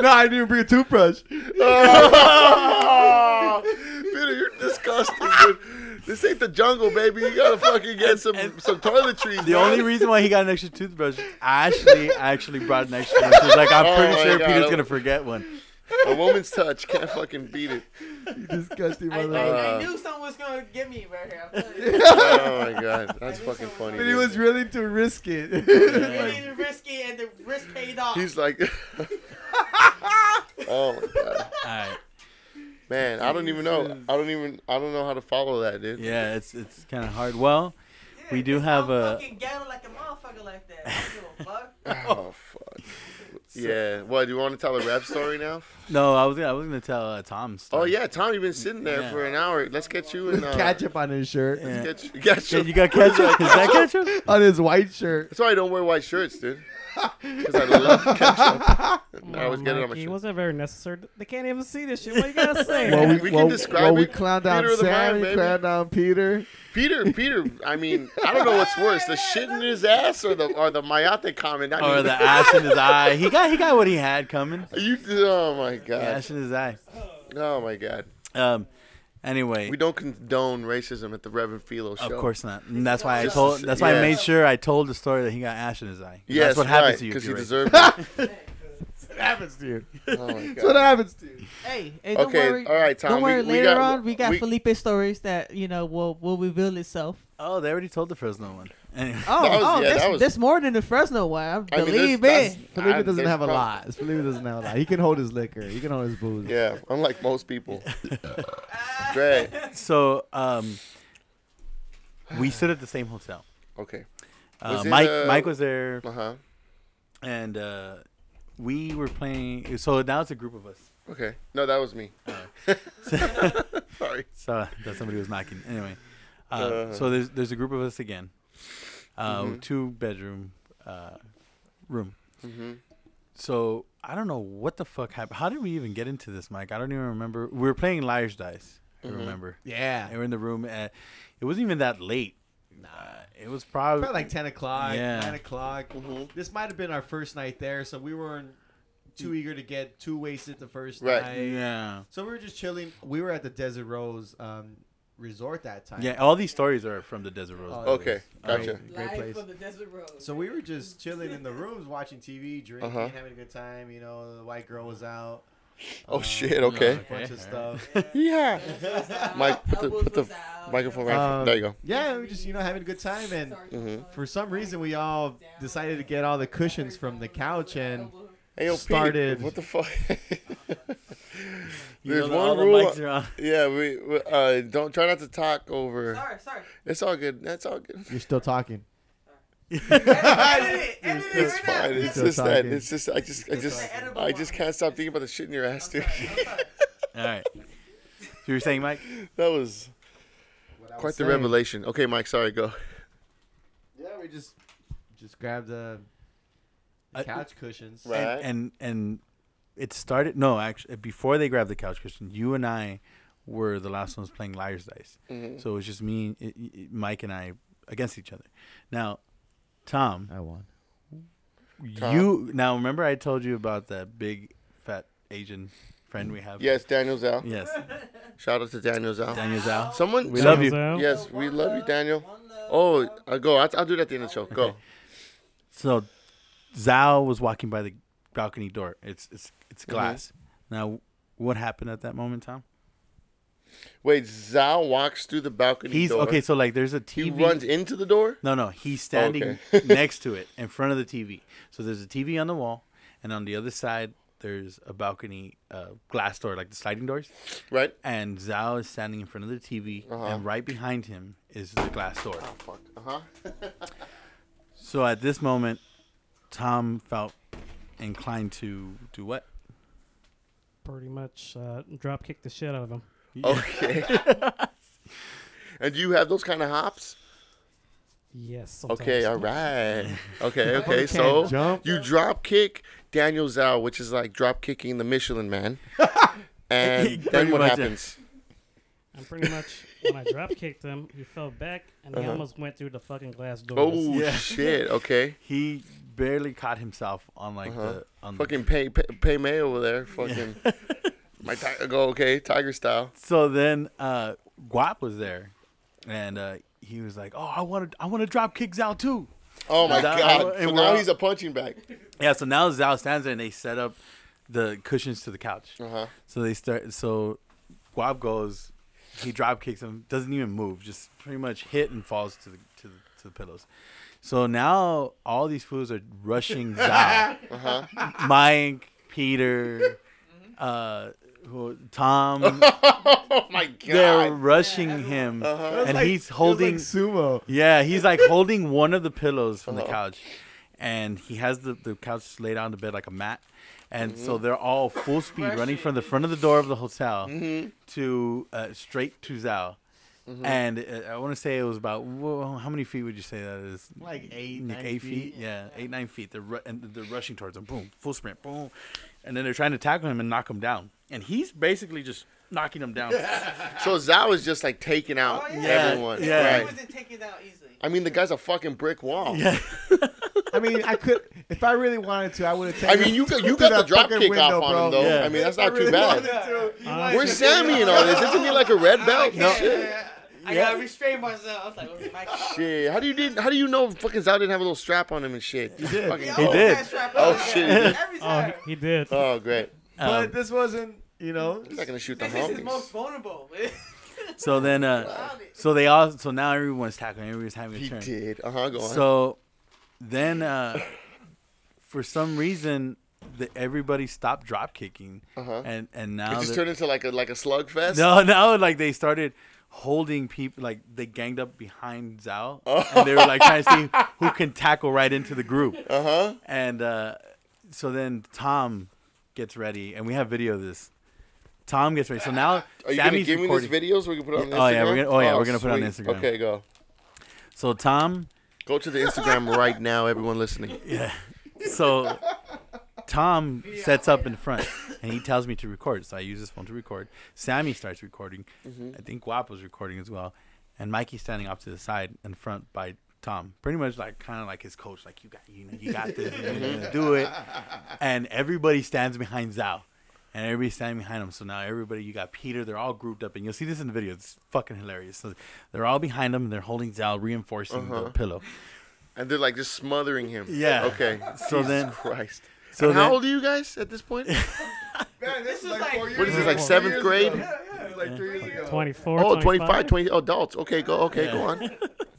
no, I didn't bring a toothbrush." Oh, Peter, you're disgusting, dude. This ain't the jungle, baby. You gotta fucking get some some toiletries. The man. only reason why he got an extra toothbrush, Ashley actually brought an extra one. She was like, I'm Oh pretty my sure God. Peter's gonna forget one. a woman's touch can't fucking beat it. You disgusting I. I, I knew someone was going to get me right here. I'm. Oh my god, that's fucking funny. But he was willing to risk it. Really risky and the risk paid off. He's like, oh my god, All right. man. I don't even know. I don't even. I don't know how to follow that, dude. Yeah, it's it's kind of hard. Well, we do have I'm a- fucking gabbing like a motherfucker like that. I don't give a fuck. Oh fuck. Yeah. What? Do you want to tell the rap story now? No, I was gonna, I was gonna tell uh, Tom's. Oh yeah, Tom, you've been sitting there Yeah. for an hour. Let's get you in. Uh, Ketchup on his shirt. Yeah. Get you, get Yeah, you. you got ketchup? Is that ketchup? On his white shirt. That's why I don't wear white shirts, dude. Because I love ketchup. Come I always on, get it on my Mikey, shirt. wasn't very necessary. They can't even see this shit. What you gotta say? Well, we, We can well, describe well, we it. clowned down Peter the Sam. Mind, We baby. clowned down Peter. Peter, Peter. I mean, I don't know what's worse: the shit in his ass or the or the Mayate comment. I Or mean, the ash in his eye. He got he got what he had coming. You. Oh my The god. ash in his eye. Oh my god. Um. Anyway, We don't condone racism at the Rev and Filo show. of course not. And that's why I told. That's why I made sure I told the story that he got ash in his eye. Yes, that's what happens right, to you. because he you're deserved it. What happens to you? Oh my That's what happens to you. Hey, hey, don't Okay, worry. all right, Tom. Don't worry. we later got- on, we got we- Felipe stories that you know will will reveal itself. Oh, they already told the Fresno one. Anyway. Oh, That was- oh, yeah, that's, was- that's more than the Fresno one. I I mean, believe there's- me. Felipe doesn't there's have a prob- lot. Felipe doesn't have a lot. He can hold his liquor. He can hold his booze. Yeah, unlike most people. Dre. So, um, we stood at the same hotel. Okay. Uh, Was Mike uh, Mike was there, Uh huh. and uh, we were playing. So now it's a group of us. Okay. No, that was me. Uh, Sorry. So that somebody was knocking. Anyway, uh, Uh. so there's there's a group of us again. Uh, Mhm. Two bedroom uh, room. Mm-hmm. So I don't know what the fuck happened. How did we even get into this, Mike? I don't even remember. We were playing liar's dice. I Mhm. remember. Yeah. And we were in the room. At, it wasn't even that late. Nah, it was probably, Probably like 10 o'clock, Yeah. 9 o'clock. Mm-hmm. This might have been our first night there, so we weren't too eager to get too wasted the first Right. night. yeah. So we were just chilling. We were at the Desert Rose um, resort that time. Yeah, all these stories are from the Desert Rose. Oh, Okay, way. gotcha. Great, great place. the desert road. So we were just chilling in the rooms, watching TV, drinking, Uh-huh. having a good time. You know, the white girl was out. Oh Um, shit. Okay. A bunch of stuff. Yeah. Mike, put the, put the microphone right. Um, there you go. Yeah, we just you know having a good time, and Mhm. for some reason we all decided to get all the cushions from the couch and Hey, yo, started- Pete, what the fuck? You There's know one all the rule. mics are on. yeah, we, we uh, don't try not to talk over. Sorry, sorry. It's all good. That's all good. you're still talking. edit it. Edit it It's right now. fine. It's Still just that. It's just. I just. I just. I just can't stop thinking about the shit in your ass, dude. All right. So you were saying, Mike? that was quite the revelation. Okay, Mike. Sorry. Go. Yeah, we just just grabbed the, the I- couch cushions. Right. And, and and it started. No, actually, before they grabbed the couch cushion, you and I were the last ones playing liar's dice. Mhm. So it was just me, it, it- Mike, and I against each other. Now, Tom, I won. Tom? you now remember I told you about that big fat Asian friend we have. Yes, Daniel Zhao. Yes. Shout out to Daniel Zhao. Daniel Zhao. Someone. We love you. Zhao. Yes, we love you, Daniel. Oh, I'll go. I'll, I'll do that at the end of the show. Go. Okay. So, Zhao was walking by the balcony door. It's it's it's Mhm. glass. Now, what happened at that moment, Tom? Wait, Zhao walks through the balcony door. He's door. okay. So like, there's a TV. He runs into the door. No, no, he's standing Okay. next to it, in front of the TV. So there's a TV on the wall, and on the other side there's a balcony, uh, glass door, like the sliding doors. Right. And Zhao is standing in front of the TV, Uh-huh. and right behind him is the glass door. Oh fuck. Uh huh. So at this moment, Tom felt inclined to do what? Pretty much uh, drop kick the shit out of him. Okay. and do you have those kind of hops? Yes. Sometimes. Okay. All right. Okay. Okay. So jump. you drop kick Daniel Zhao, which is like drop kicking the Michelin Man. And then Pretty what much, happens? And pretty much when I drop kicked him, he fell back and he Uh-huh. almost went through the fucking glass door. Oh Yeah. shit. Okay. He barely caught himself on like Uh-huh. the on Fucking pay pay, pay May over there. Fucking my tiger go okay tiger style. So then uh Guap was there and uh he was like, "Oh, I want to I want to drop kick Zhao too." Oh my god. and So now all- he's a punching bag. Yeah, so now Zhao stands there and they set up the cushions to the couch. Uh huh. So they start so Guap goes he drop kicks him, doesn't even move, just pretty much hit and falls to the to the, to the pillows. So now all these fools are rushing Zhao. Uh huh. Mike, Peter, uh who, Tom, oh my god! they're god. rushing him, Uh-huh. and like- he's holding. like sumo. yeah, he's like holding one of the pillows from the Uh-huh. couch, and he has the, the couch laid out on the bed like a mat. And Mm-hmm. so they're all full speed running from the front of the door of the hotel Mm-hmm. to uh, straight to Zhao. And uh, I want to say it was about whoa, how many feet would you say that is? Like eight, Like nine eight feet, yeah, eight nine feet. They're ru- and they're rushing towards him. Boom, full sprint, boom, and then they're trying to tackle him and knock him down. And he's basically just knocking him down. So Zhao is just like taking out Oh, yeah. everyone. Yeah. He Right. wasn't taking out easily. I mean, the guy's a fucking brick wall. yeah, I mean, I could if I really wanted to, I would have taken. I mean, you got you to got the that drop kick window, off on bro. him though. Yeah. I mean, that's If I not too really bad. wanted to. Uh, Where's Sammy in all this? Isn't he like a red belt? No. Shit. I gotta restrain myself. I was like, what's my Shit. How do you did? How do you know fucking Zhao didn't have a little strap on him and shit? He did. Fucking, He did. Oh, shit, he did. Every Oh, time. he, he did. Oh great. But Um, this wasn't, you know. He's not gonna shoot the This is most homies. vulnerable. so then, uh, so they all, so now everyone's tackling, everybody's having a He turn. He did. Uh huh. Go on. So then, uh, for some reason, the, everybody stopped drop kicking, Uh-huh. and and now it now just turned into like a like a slugfest. No, now like they started holding people, like they ganged up behind Zhao, Oh. and they were like trying to see who can tackle right into the group. Uh huh. And uh, so then Tom gets ready, and we have video of this. Tom gets ready. So now Are you gonna Sammy's give recording. me this video so we can put on Instagram? Oh, yeah, we're gonna- oh, yeah, we're gonna put it on. Instagram. Okay, go. So Tom, Go to the Instagram right now, everyone listening. yeah. So Tom sets up in front, and he tells me to record. So I use his phone to record. Sammy starts recording. Mm-hmm. I think Guap was recording as well, and Mikey's standing off to the side in front by Tom, pretty much like kind of like his coach, like you got you know you got this, you're gonna do it, and everybody stands behind Zhao. And everybody's standing behind him. So now everybody, you got Peter. They're all grouped up, and you'll see this in the video. It's fucking hilarious. So they're all behind him. and They're holding Zhao, reinforcing Uh-huh. the pillow. And they're like just smothering him. Yeah. Okay. So Jesus then- Christ. So and how then, old are you guys at this point? Man, This is like- four years What is this, like Three seventh years grade? ago. Yeah, yeah, like three years ago. 24, Oh, 25, 25. 20 oh, adults. Okay, go. Okay, go on.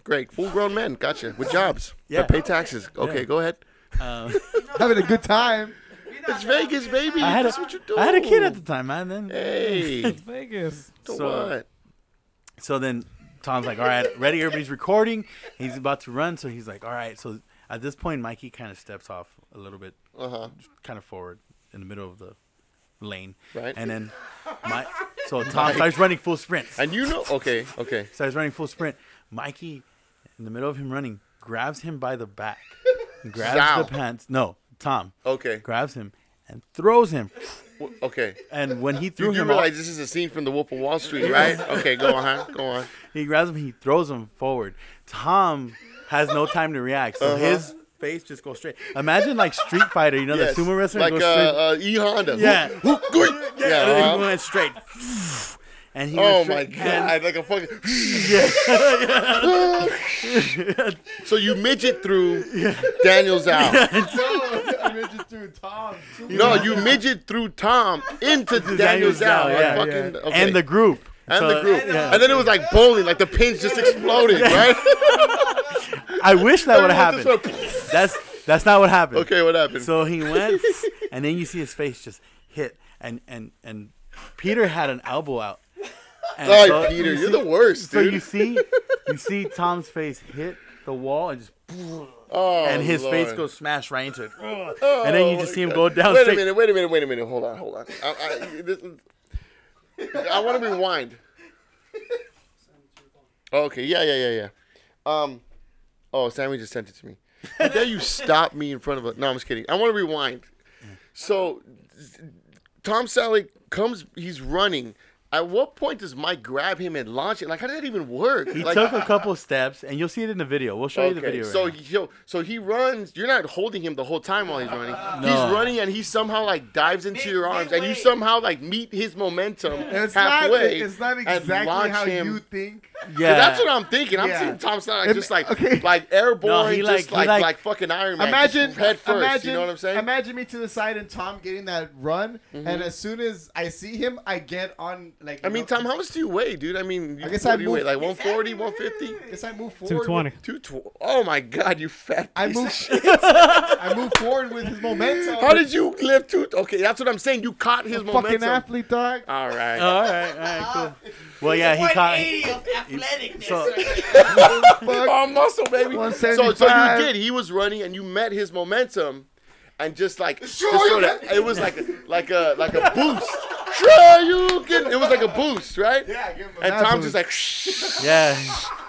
Great. Full grown men. Gotcha. With jobs. Yeah. That pay taxes. Okay, Yeah. go ahead. um, Having a good time. It's Vegas, baby. I had a, That's what you do. I had a kid at the time, man. Then Hey. It's Vegas. so So- what? So then Tom's like, all right, ready? Everybody's recording. He's about to run. So he's like, all right. So at this point, Mikey kind of steps off a little bit, Uh huh. kind of forward in the middle of the lane. Right. And then, my, so Tom starts running full sprint. And you know, okay, okay. so Starts running full sprint. Mikey, in the middle of him running, grabs him by the back, grabs Zhao. the pants. No, Tom Okay. grabs him and throws him. Okay. And when he You threw do him, off, realize this is a scene from The Wolf of Wall Street, right? Okay, go on, huh? Go on. He grabs him, he throws him forward. Tom has no time to react, so Uh-huh. his face just goes straight. Imagine like Street Fighter, you know, Yes. the sumo wrestler like goes uh, straight. uh, E Honda. Yeah. Who- who- yeah, yeah. and uh-huh. he went straight. And he Oh went my straight. and- god! Like a fucking. yeah. So you midget through Daniel Zhao. I mean, just doing Tom. No, you midget through Tom into Daniel's, Daniel Zhao. Zhao, like yeah. fucking, Yeah. okay. And the group. and So, the group. yeah. And then it was like bowling, like the pins just exploded, right? I wish that would have happened. That's that's not what happened. okay, what happened? So he went, and then you see his face just hit, and and and Peter had an elbow out. And Sorry, so Peter, you you're the worst, So dude. you see, you see Tom's face hit the wall and just, oh, and his face goes smash right into it. Oh, and then you just see him God. go down Wait a minute, wait a minute, wait a minute. Hold on, hold on. I, I, this, I want to rewind. Okay, yeah, yeah, yeah, yeah. Um, oh, Sammy just sent it to me. How dare you stop me in front of a? No, I'm just kidding. I want to rewind. So, Tom Selleck comes. He's running. At what point does Mike grab him and launch it? Like, how did that even work? He like, took a couple steps, and you'll see it in the video. We'll show you the video. so right he so, so he runs. You're not holding him the whole time while he's running. No. He's running and he somehow like dives into Mid- your arms and you somehow like meet his momentum It's halfway. not. It's not and exactly launch how him. you think. Now. Yeah, that's what I'm thinking. I'm Yeah. seeing Tom Selleck like, Im- just like okay. like airborne, No, he like- just he like, like- like fucking Iron Man. Imagine head first. Imagine, you know what I'm saying? Imagine me to the side and Tom getting that run, mm-hmm. and as soon as I see him, I get on like. I you mean, know, Tom, how much do you weigh, dude? I mean, I guess what I do you weigh? move- Like 140, 150, I guess I move forward. 220. two tw- Oh my God, you fat I piece move. of shit. I move forward with his momentum. How did you lift two? Okay, that's what I'm saying. You caught his fucking momentum. athlete, dog? All right. All right, all right, cool. Well, yeah, he caught. 180 of athleticness. so- right there. Oh, muscle, baby. So, so you 175. did. He was running, and you met his momentum, and just like, just sort of, it was like a, like a, like a boost. Sure, you can. It was like a boost, right? Yeah. And that Tom's just like, Shh. Yeah,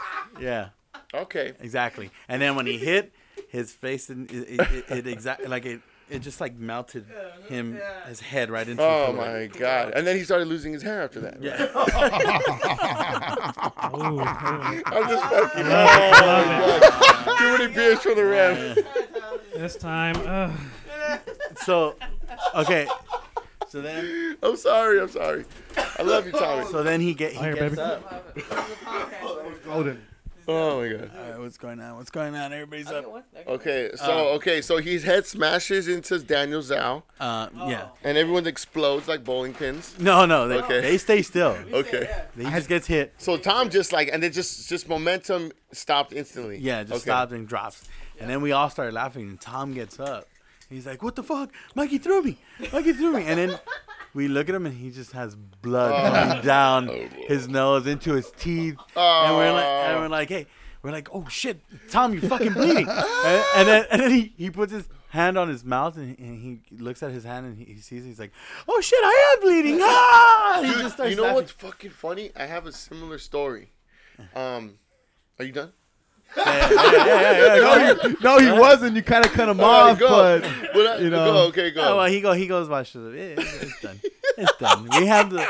yeah, okay. exactly. And then when he hit, his face and it, it, it, it exactly like it. It just like melted him, his head right into. Oh the pillow. my god! And then he started losing his hair after that. Yeah. Ooh, ooh. I'm just fucking. Oh my god! Too many beers for the ref. This time, uh, So, okay. So then, I'm sorry. I'm sorry. I love you, Tommy. so then he get he Here, gets baby. up. Golden. Oh my god. All right, what's going on? What's going on? Everybody's up. Okay, so okay, so his head smashes into Daniel Zhao, Uh, yeah. and everyone explodes like bowling pins. No, no, they, Okay. they stay still. Okay. He just gets hit. So Tom just like, and it just just momentum stopped instantly. Yeah, just Okay. stops and drops. And then we all started laughing, and Tom gets up. He's like, "What the fuck? Mikey threw me! Mikey threw me!" And then we look at him, and he just has blood coming down his nose into his teeth. And we're like, and we're like, "Hey." We're like, oh shit, Tom, you're fucking bleeding. and, and then, and then he, he puts his hand on his mouth and, and he looks at his hand and he, he sees, he's like, oh shit, I am bleeding. Ah! He Dude, you know laughing. what's fucking funny? I have a similar story. Um, are you done? Yeah, yeah, yeah, yeah, yeah, go. No, he wasn't. You kind of cut him off, go. but But I- you know. go, okay, go. Oh, well, he go. He goes. Watch it. It- It's done. It's done. We have the.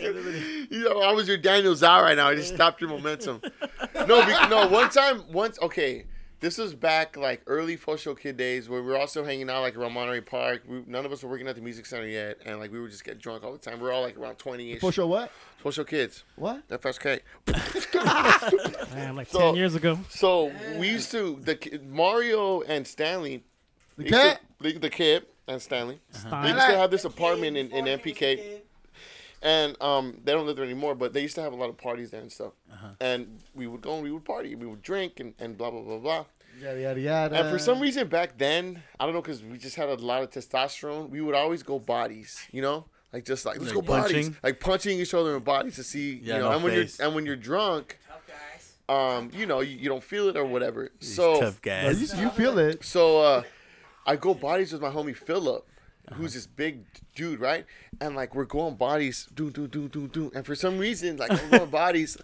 You know, I was your Daniel Zhao right now. I just stopped your momentum. No, be, no. One time, once. Okay, this was back like early Fosho Kid days where we were also hanging out like around Monterey Park. We, none of us were working at the music center yet, and like we would just get drunk all the time. We are all like around twenty ish. for sure. What? Fosho Kids. What? FSK. man, like So- 10 years ago. So we used to the Mario and Stanley. The they to- cat? the, the kid and Stanley. Uh-huh. They used to have this apartment in, in MPK. And um, they don't live there anymore, but they used to have a lot of parties there and stuff. And we would go and we would party, we would drink and, and blah blah blah blah. Yada yada yada. And for some reason back then, I don't know, because we just had a lot of testosterone. We would always go bodies, you know, like just like let's Like go bodies, like punching each other in bodies to see, Yeah, you know. no and when face. you're and when you're drunk, Tough guys. um, you know, you, you don't feel it or whatever. These so tough No, guys. you, you feel it. so uh, I go bodies with my homie Philip, Uh-huh. who's this big dude, right? And like we're going bodies, do do do do do. And for some reason, like we're going bodies,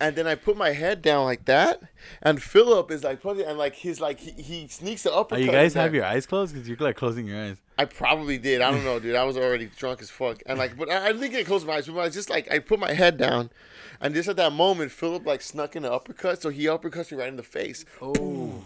and then I put my head down like that, and Philip is like putting, and like he's like he, he sneaks the Are you guys have your eyes closed? Because you're like closing your eyes. I probably did. I don't know, dude. I was already drunk as fuck, and like, but I, I didn't get close my eyes. But I just like I put my head down, and just at that moment, Philip like snuck in the uppercut, so he uppercuts me right in the face. Oh.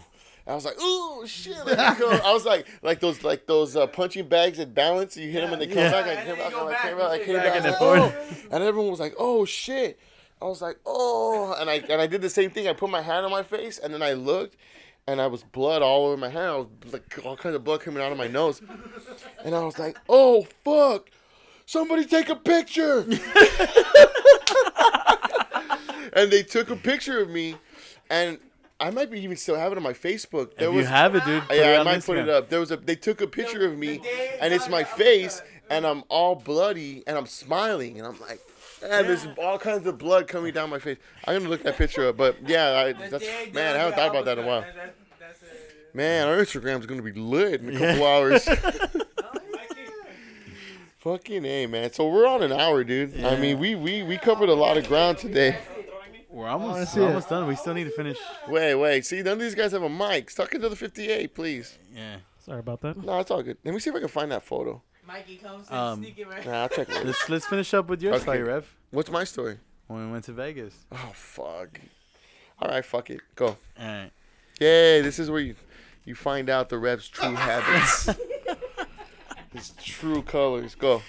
I was like, "Ooh, shit!" I was like, like those, like those uh, punching bags that balance. You hit them and they come Yeah. back. I And came then back. you I came back. I came back back. and I was then like, "Oh." And everyone was like, "Oh shit!" I was like, "Oh," and I and I did the same thing. I put my hand on my face, and then I looked, and I was blood all over my hand. I was like all kinds of blood coming out of my nose, and I was like, "Oh fuck!" Somebody take a picture. and they took a picture of me, and I might be even still have it on my Facebook. There If was you have it, dude. put it yeah, I on might put it up. There was a they took a picture of me, and it's my face, and I'm all bloody, and I'm smiling, and I'm like, ah, and there's all kinds of blood coming down my face. I'm gonna look that picture up, but yeah, I, that's man, I haven't thought about that in a while. Man, our Instagram's gonna be lit in a couple hours. Fucking a man. So we're on an hour, dude. I mean, we we we covered a lot of ground today. We're almost, see we're it. almost done. We still need to finish. Wait, wait. See, none of these guys have a mic. Stuck into the 58, please. Yeah. Sorry about that. No, it's all good. Let me see if I can find that photo. Mikey comes Um, and sneaking right. Nah, I'll check later. Let's let's finish up with your Okay. story, Rev. What's my story? When we went to Vegas. Oh fuck. All right, fuck it. Go. All right. Yay! This is where you you find out the Rev's true habits. His true colors. Go.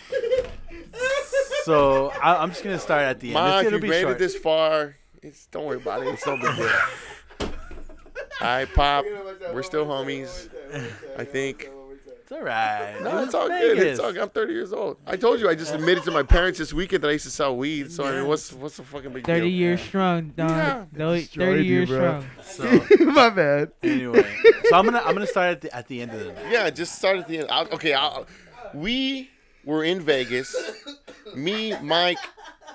So I, I'm just gonna start at the end. Ma, It's if gonna you be made short. it this far, it's don't worry about it. It's no big deal. All right, Pop. We're still homies. I think. It's all right. No, it's was all good. It's all good. I'm 30 years old. I told you I just admitted to my parents this weekend that I used to sell weed. So I mean, what's what's the fucking big deal? 30 years strong, dog. Yeah. No, Destroyed 30 years bro. strong. So My bad. anyway, so I'm gonna I'm gonna start at the at the end of the night. Yeah, just start at the end. I'll, okay, I'll, we were in Vegas. Me, Mike,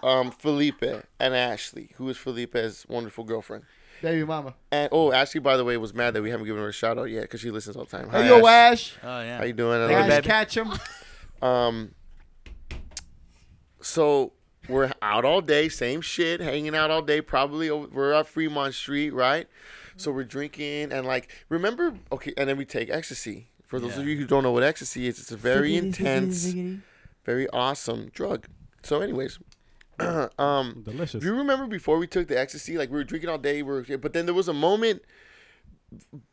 um, Felipe and Ashley, who is Felipe's wonderful girlfriend. Baby mama. And oh, Ashley, by the way, was mad that we haven't given her a shout out yet because she listens all the time. Hi, Hey, yo, Ash. Ash. Oh yeah. How you doing? I Hey, love you. Ash, baby. catch him. Um, so we're out all day, same shit, hanging out all day. Probably over, we're at Fremont Street, right? So we're drinking and like remember, okay, and then we take ecstasy. For those of you who don't know what ecstasy is, it's a very intense, very awesome drug. So, anyways, um, Delicious. do you remember before we took the ecstasy, like we were drinking all day, we were, but then there was a moment,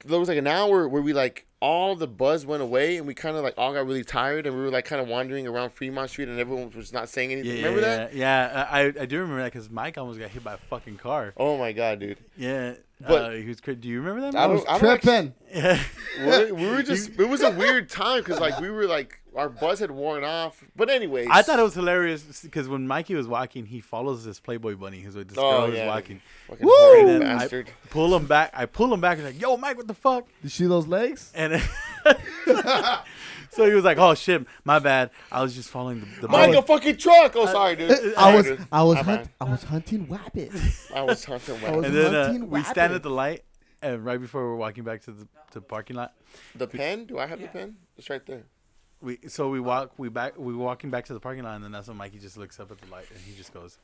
there was like an hour where we like all the buzz went away and we kind of like all got really tired and we were like kind of wandering around Fremont Street and everyone was not saying anything. Yeah, remember yeah, that? Yeah, I I do remember that because Mike almost got hit by a fucking car. Oh my god, dude! Yeah, But- uh, he was. cra- Do you remember that? I was I don't Tripping. Yeah. we we were just it was a weird time because like we were like our buzz had worn off. But anyways, I thought it was hilarious because when Mikey was walking, he follows this Playboy bunny who's with this Oh, girl who's walking. fucking Woo! horny And then I bastard. pull him back. I pull him back and like, yo, Mike, what the fuck? Did she see those legs? And so he was like, oh shit, my bad. I was just following the, the Mike, bunny. a fucking truck! Oh, sorry, dude. I Sorry, was dude. I was My hunt, bad. I was hunting rabbits. I was hunting. I was Wow. And then uh, hunting we stand at the light, and right before we're walking back to the to the parking lot, The pen? Do I have the pen? It's right there. we so we walk we back we walking back to the parking lot, and then that's when Mikey just looks up at the light and he just goes,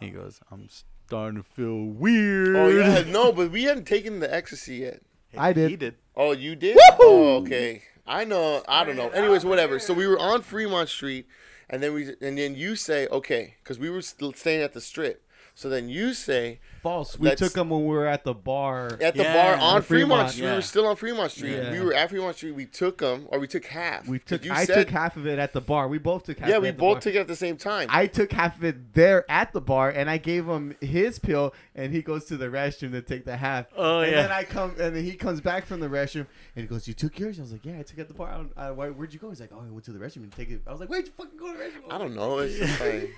he goes, I'm starting to feel weird. Oh yeah, no, but we hadn't taken the ecstasy yet. I did. He did. Oh, you did? Oh, okay. I know. I don't know. Anyways, oh, whatever. So we were on Fremont Street, and then we and then you say okay, because we were still staying at the Strip. So then you say False. We Let's- took them when we were at the bar. at the Yeah, bar on on Fremont, Fremont, Street. We yeah. were still on Fremont Street. Yeah. We were at Fremont Street. We took them, or we took half. We 'Cause took. You I said, took half of it at the bar. We both took half. Yeah, of it we at the both bar. took it at the same time. I took half of it there at the bar, and I gave him his pill, and he goes to the restroom to take the half. Oh, and yeah. then I come, and then he comes back from the restroom, and he goes, "You took yours?" I was like, "Yeah, I took it at the bar." I don't- I, why, where'd you go? He's like, "Oh, I went to the restroom and take it." I was like, "Where'd you fucking go to the restroom?" I don't know. It's just like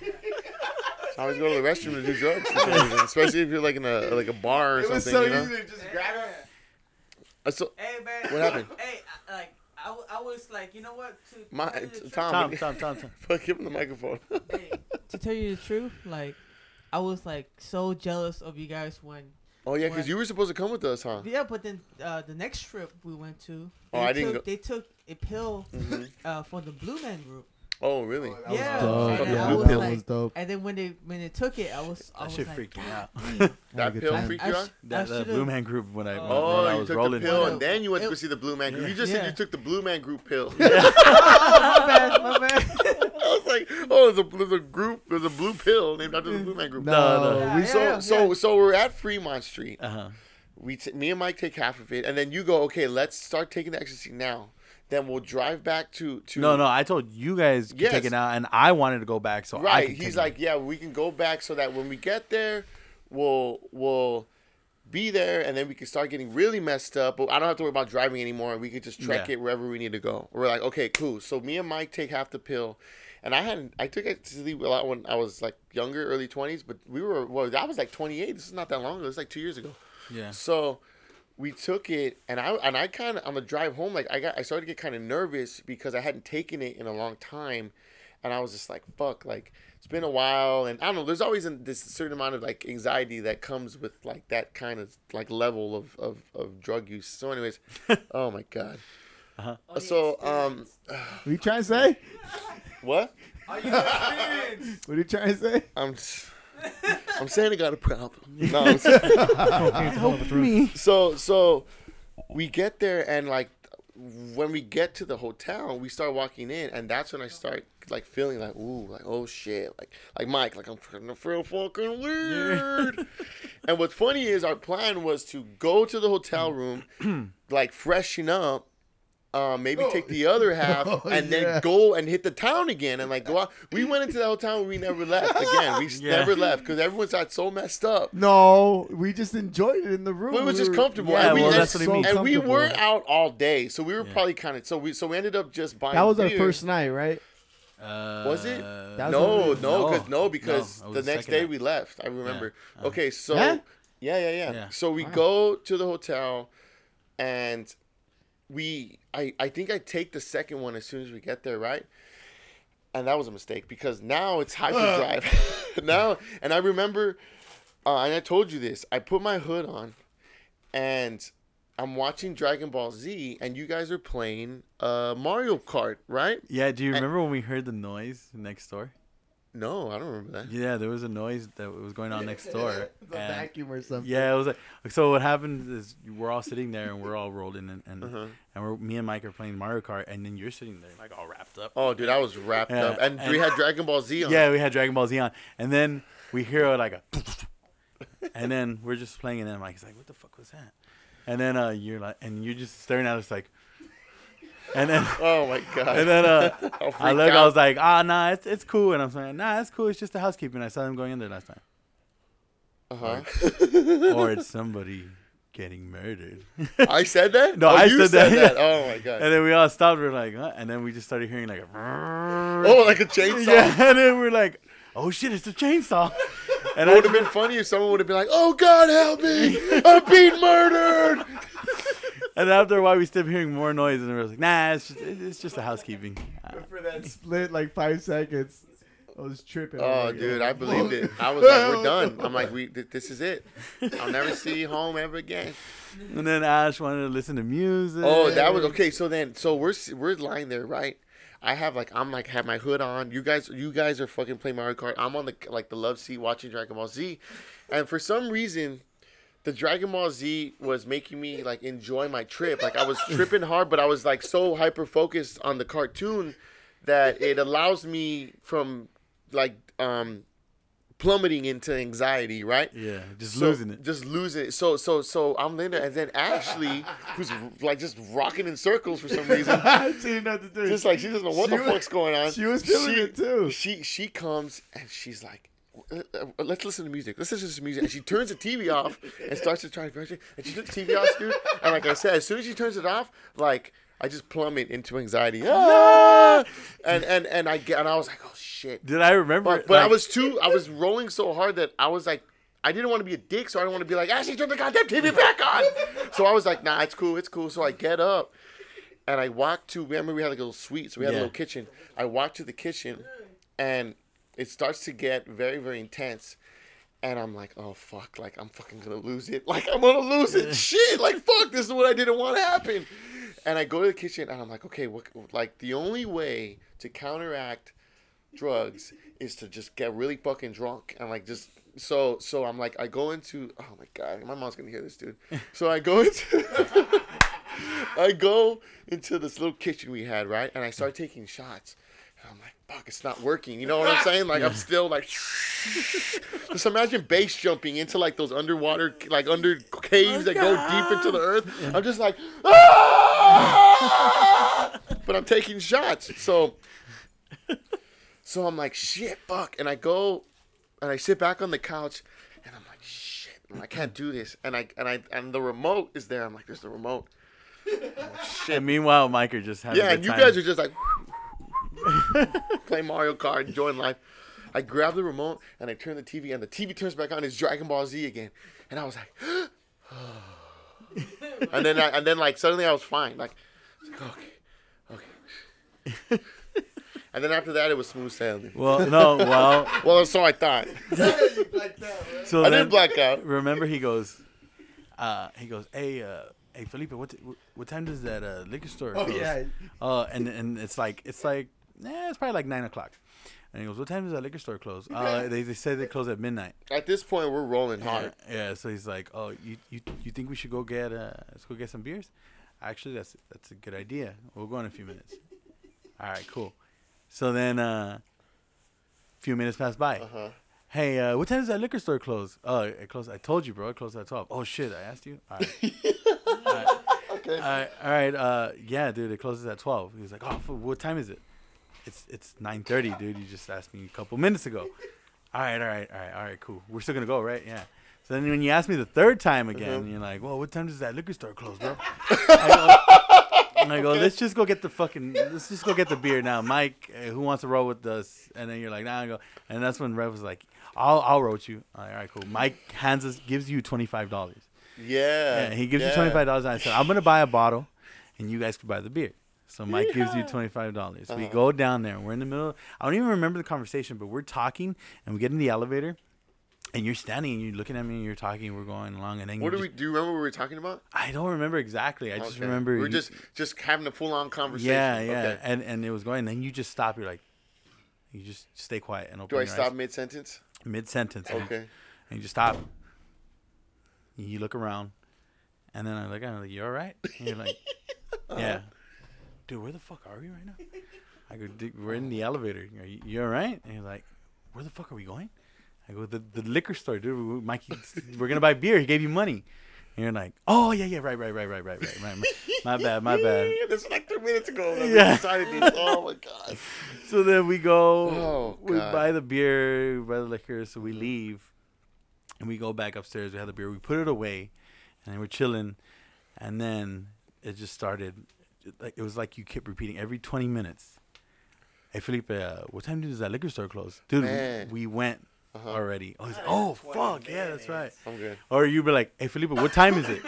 I always go to the restroom to do drugs, for some reason, especially if you're like in a like a bar or something. It was so you easy to just grab it. Uh, So Hey man. What happened? Hey, I, like I, w- I was like, you know what? To my tell you the truth- Tom, Tom, Tom, Tom, Tom. fuck, give him the microphone. hey, to tell you the truth, like I was like so jealous of you guys when oh yeah, because you were supposed to come with us, huh? yeah, but then uh, the next trip we went to, Oh, they I didn't took, go- They took a pill Mhm. uh, for the Blue Man Group. Oh really? That was Yeah, dope. and yeah, I that pill like- was dope. And then when they when they took it, I was I That was shit like, freaked me out. That good pill time. freaked I you out? I That, that Blue Man Group when I, when, Oh, when I you was took rolling. the pill and then you went to go see the Blue Man Group. Yeah. You just said you took the Blue Man Group pill. oh, my bad, my bad. I was like, oh, there's a, there's a group, there's a blue pill named after the Blue Man Group. No, no. Yeah, We yeah, so yeah. so so we're at Fremont Street. Uh huh. We t- me and Mike take half of it, and then you go, okay, let's start taking the ecstasy now. Then we'll drive back to to No, no, I told you guys to Yes. take it out, and I wanted to go back, so I right. He's like, yeah, we can go back so that when we get there, we'll we'll be there, and then we can start getting really messed up. But I don't have to worry about driving anymore. and We can just trek Yeah. it wherever we need to go. We're like, okay, cool. So me and Mike take half the pill. And I hadn't. I took it to sleep a lot when I was like younger, early twenties. But we were. Well, I was like twenty eight. This is not that long ago. It's like two years ago. yeah. So we took it, and I and I kind of on the drive home, like I got I started to get kind of nervous because I hadn't taken it in a long time, and I was just like, fuck, like it's been a while, and I don't know. There's always an, this certain amount of like anxiety that comes with like that kind of like level of of, of drug use. So, anyways, oh my god. Uh huh. So um, What are you trying to say? what? What are you trying to say? I'm. s- I'm saying I got a problem. No, I'm saying, Cocaine's a hell of a drug. so so we get there and like when we get to the hotel we start walking in and that's when i start like feeling like ooh like oh shit like like mike like i'm gonna feel fucking weird and what's funny is our plan was to go to the hotel mm. room like freshen up um, maybe take the other half Oh, and yeah. then go and hit the town again and like go out. We went into the hotel and we never left again. We just Yeah. never left because everyone's got so messed up. No, we just enjoyed it in the room. Well, it was We just were- comfortable. Yeah, and we, well, and, that's what he means. and we comfortable. were out all day, so we were Yeah. probably kind of so we so we ended up just buying. That was our first night, right? Uh, Was it? That was No, we- no, No. because no, because No, the the next day night. we left. I remember. Uh, okay, so Yeah? yeah, yeah, yeah. Yeah. So we Wow. go to the hotel, and we I I think I take the second one as soon as we get there, right? and that was a mistake because now it's hyperdrive. now, and I remember, uh, and I told you this. I put my hood on, and I'm watching Dragon Ball Z, and you guys are playing uh, Mario Kart, right? Yeah, do you remember when we heard the noise next door? No, I don't remember that. Yeah, there was a noise that was going on next door. The and- vacuum or something. yeah, it was like so. What happened is we're all sitting there and we're all rolled in, and and, Uh-huh. and we're me and Mike are playing Mario Kart, and then you're sitting there like all wrapped up. Oh, dude, I was wrapped Yeah, up, and, we had Dragon Ball Z on. Yeah, we had Dragon Ball Z on, and then we hear like a, and then we're just playing, and then Mike's like, "What the fuck was that?" And then uh, you're like, and you're just staring at us like, and then Oh my god. and then uh, I look, I was like, "Ah, nah, it's it's cool," and I'm saying, "Nah, it's cool. It's just the housekeeping." I saw them going in there last time, uh-huh. or it's somebody getting murdered. I said that. No, oh, I you said that. Oh my god. And then we all stopped. We're like, huh? And then we just started hearing like a. oh, like a chainsaw. Yeah, and then we're like, oh shit, it's a chainsaw. And It would have been funny if someone would have been like, "Oh God, help me! I'm being murdered!" and after a while, we started hearing more noise, and we were like, nah, it's just it's just a housekeeping. For that split, like five seconds, I was tripping. Oh, like, dude, I believed it. I was like, "We're done." I'm like, "We, th- this is it. I'll never see you home ever again." and then Ash wanted to listen to music. Oh, that was okay. So then, so we're we're lying there, right? I have like I'm like have my hood on. You guys, you guys are fucking playing Mario Kart. I'm on the like the love seat watching Dragon Ball Z, and for some reason, the Dragon Ball Z was making me like enjoy my trip. Like I was tripping hard, but I was like so hyper focused on the cartoon that it allows me from like um plummeting into anxiety, right? Yeah, just So- losing it. Just losing it. So so so I'm in there, and then Ashley, who's like just rocking in circles for some reason, she didn't know what to do. just like she doesn't know what She the was- fuck's going on. she was feeling She- it too. She she comes and she's like. "Uh, uh, Let's listen to music. Let's listen to some music. And she turns the TV off and starts to try to brush it. And she turns the TV off, dude. And like I said, as soon as she turns it off, like I just plummet into anxiety. Ah! And and and I get and I was like, oh shit. Did I remember? But, but I was too. I was rolling so hard that I was like, I didn't want to be a dick, so I didn't want to be like, Ashley, turn the goddamn TV back on. So I was like, Nah, it's cool, it's cool. So I get up, and I walk to. Remember, we had like a little suite, so we had Yeah. a little kitchen. I walk to the kitchen, and it starts to get very, very intense. And I'm like, oh fuck, like I'm fucking gonna lose it. Like I'm gonna lose it. Shit, like fuck, this is what I didn't want to happen. And I go to the kitchen and I'm like, okay, what like the only way to counteract drugs is to just get really fucking drunk and like just so so I'm like I go into oh my god my mom's gonna hear this dude. So I go into I go into this little kitchen we had right and I start taking shots. And I'm like fuck it's not working you know what I'm saying like I'm still like just imagine base jumping into like those underwater like under caves that go deep into the earth I'm just like "Ah!" but I'm taking shots so so I'm like, shit, fuck. And I go and I sit back on the couch and I'm like, shit, I can't do this. And I and I and the remote is there. I'm like, there's the remote. And meanwhile, Mike are just having Yeah, a and you time. guys are just like play Mario Kart, enjoying life. I grab the remote and I turn the TV and the TV turns back on. It's Dragon Ball Z again, and I was like, and then I, and then like suddenly I was fine. Like, I was like, okay, okay. and then after that, it was smooth sailing. Well, no, well, Well, so I thought. so I didn't black out. remember he goes, uh, he goes, hey, uh, hey Felipe, what, t- what time does that uh, liquor store Oh close? yeah. Uh, and and it's like it's like, eh, it's probably like nine o'clock. And he goes, what time does that liquor store close? Uh, they they said they close at midnight. At this point, we're rolling hard. Yeah, yeah, so he's like, "Oh, you, you you think we should go get uh let's go get some beers?" Actually, that's that's a good idea. We'll go in a few minutes. All right, cool. So then uh a few minutes pass by. Uh-huh. Hey, uh, what time does that liquor store close? Oh, it closed. I told you, bro. It closed at twelve. Oh shit, I asked you. All right. all right. Okay. All right, all right. Uh, yeah, dude, it closes at twelve. He's like, "Oh, what time is it?" It's it's nine thirty, dude. You just asked me a couple minutes ago. All right, all right, all right, all right, cool. We're still gonna go, right? Yeah. So then when you ask me the third time again, you're like, "Well, what time does that liquor store close, bro?" I go, and I go, "Let's just go get the fucking, let's just go get the beer now, Mike. Uh, who wants to roll with us?" And then you're like, "Nah." I go, and that's when Rev was like, "I'll I'll roll with you." All right, all right, cool. Mike hands us gives you twenty five dollars. Yeah. Yeah, he gives yeah. you twenty five dollars, and I said, "I'm gonna buy a bottle, and you guys can buy the beer." So Mike gives you twenty five dollars. We Uh-huh. go down there. We're in the middle. I don't even remember the conversation, but we're talking and we get in the elevator, and you're standing and you're looking at me and you're talking. We're going along, and then What do we do? You remember what we were talking about? I don't remember exactly. I just remember we are you- just just having a full on conversation. yeah, yeah, Okay. and and it was going. And Then you just stop. You're like, you just stay quiet and open. Do I stop mid sentence? mid sentence? Okay. and you just stop. You look around, and then I look at him like, "You all right?" And you're like, "Yeah, dude, where the fuck are we right now?" I go, "Dude, "We're in the elevator. Are you, you all right?" And you're like, "Where the fuck are we going?" I go, "The the liquor store, dude. Mikey, we're gonna buy beer. He gave you money." And you're like, "Oh yeah, yeah, right, right, right, right, right, right, right. My bad, my bad." This was like three minutes ago. Yeah. Oh my god. So then we go, Oh, we buy the beer, we buy the liquor, so we leave, and we go back upstairs. We have the beer, we put it away, and then we're chilling, and then it just started. Like it was like you kept repeating every twenty minutes. Hey Felipe, uh, what time does that liquor store close, dude? We, we went Uh-huh. already. Oh, like, oh fuck, yeah, that's right. I'm good. Or you'd be like, hey Felipe, what time is it?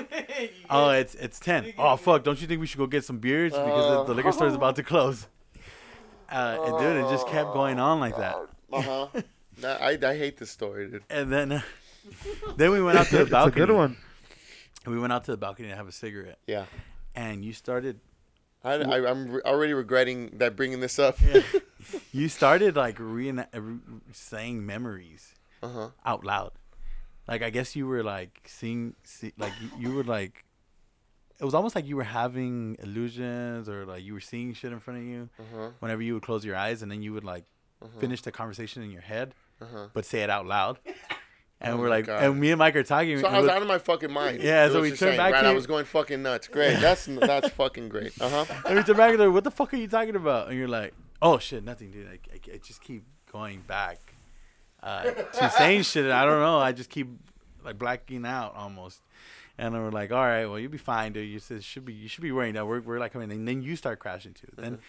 oh, it's it's ten. Oh fuck, don't you think we should go get some beers because the, the liquor store is about to close? Uh, and dude, it just kept going on like that. Uh huh. I I hate this story, dude. And then, uh, then we went out to the balcony. It's a good one. We went out to the balcony to have a cigarette, Yeah. and you started, I, I I'm re- already regretting that bringing this up. you started like re- uh, re- saying memories Uh huh. out loud. Like I guess you were like seeing, see, like you, you were like, it was almost like you were having illusions or like you were seeing shit in front of you. Uh huh. Whenever you would close your eyes, and then you would like Uh-huh. finish the conversation in your head, Uh huh. but say it out loud. And Oh we're like, God. and me and Mike are talking. So I was out of my fucking mind. Yeah, so we turned saying, back Right, I was going fucking nuts. Great. That's that's fucking great. Uh huh. And we turn back and like, what the fuck are you talking about? And you're like, oh shit, nothing, dude. I, I, I just keep going back uh, to saying shit. and I don't know. I just keep like blacking out almost. And then we're like, all right, well, you'll be fine, dude. You should be, you should be worrying that we're, we're like coming. And then you start crashing too. Then,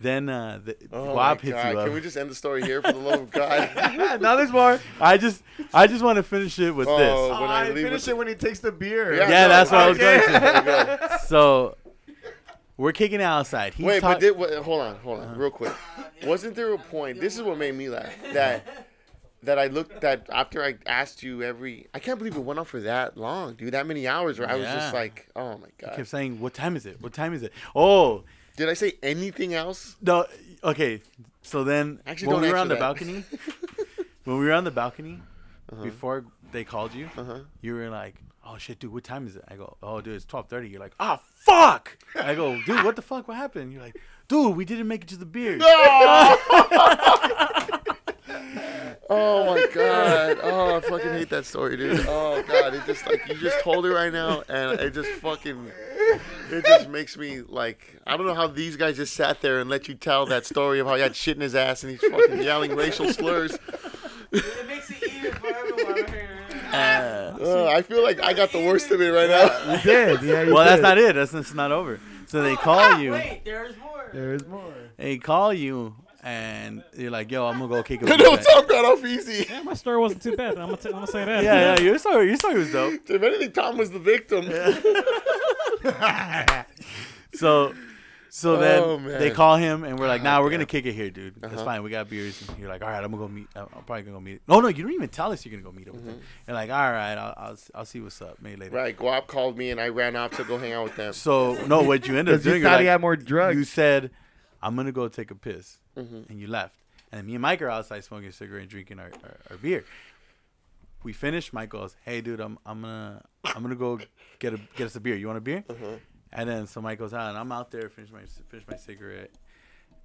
then uh, the Oh Guap hits God. you up. Can we just end the story here for the love of God? now there's more. I just, I just want to finish it with Oh, this. when I I leave finish with it when he takes the beer. Yeah. Yeah, no, that's what I was okay. going to. There you go. So we're kicking it outside. He Wait, talk- but did, wait, hold on, hold on, real quick. Wasn't there a point? This is what made me laugh. That that I looked that after I asked you every. I can't believe it went on for that long, dude. That many hours. Where I was just like, oh my god. kept saying, "What time is it? What time is it?" Oh, Did I say anything else? No, okay. So then, Actually, when don't we were on the that. balcony, when we were on the balcony Uh-huh. before they called you, Uh-huh. you were like, "Oh shit, dude, what time is it?" I go, "Oh, dude, it's twelve 30. You're like, "Ah, fuck!" I go, "Dude, what the fuck? What happened?" You're like, "Dude, we didn't make it to the beer." Oh my god. Oh, I fucking hate that story, dude. Oh god, it just like you just told it right now, and it just fucking, it just makes me like I don't know how these guys just sat there and let you tell that story of how he had shit in his ass and he's fucking yelling racial slurs. It makes it easier for everyone here. Uh, Uh, I feel like I got the worst of it right now. You did. Yeah, you well, that's not it. That's it's not over. So they call you. Wait, there's more. There's more. They call you, and you're like, "Yo, I'm gonna go kick it." No, with you." Tom got off easy. Yeah, my story wasn't too bad. I'm gonna, t- I'm gonna say that. Yeah, yeah. Your story, your story was dope. If anything, Tom was the victim. So, so then Oh, man. they call him, and we're like, "Nah, God we're gonna kick it here, dude. That's Uh-huh. fine. We got beers." And you're like, "All right, I'm gonna go meet. I'm probably gonna go meet." No, no, you don't even tell us you're gonna go meet up with them. You're like, "All right, I'll, I'll, I'll see what's up. Maybe later." Mm-hmm. Right, Guap called me and I ran off to go hang out with them. So no, what you ended up doing, you're thought he had more drugs. you said, "I'm gonna go take a piss," Mhm. and you left. And me and Mike are outside smoking a cigarette and drinking our, our, our beer. We finished. Mike goes, "Hey, dude, I'm I'm gonna I'm gonna go get a get us a beer. You want a beer?" Uh-huh. And then so Mike goes out, and I'm out there finish my finish my cigarette,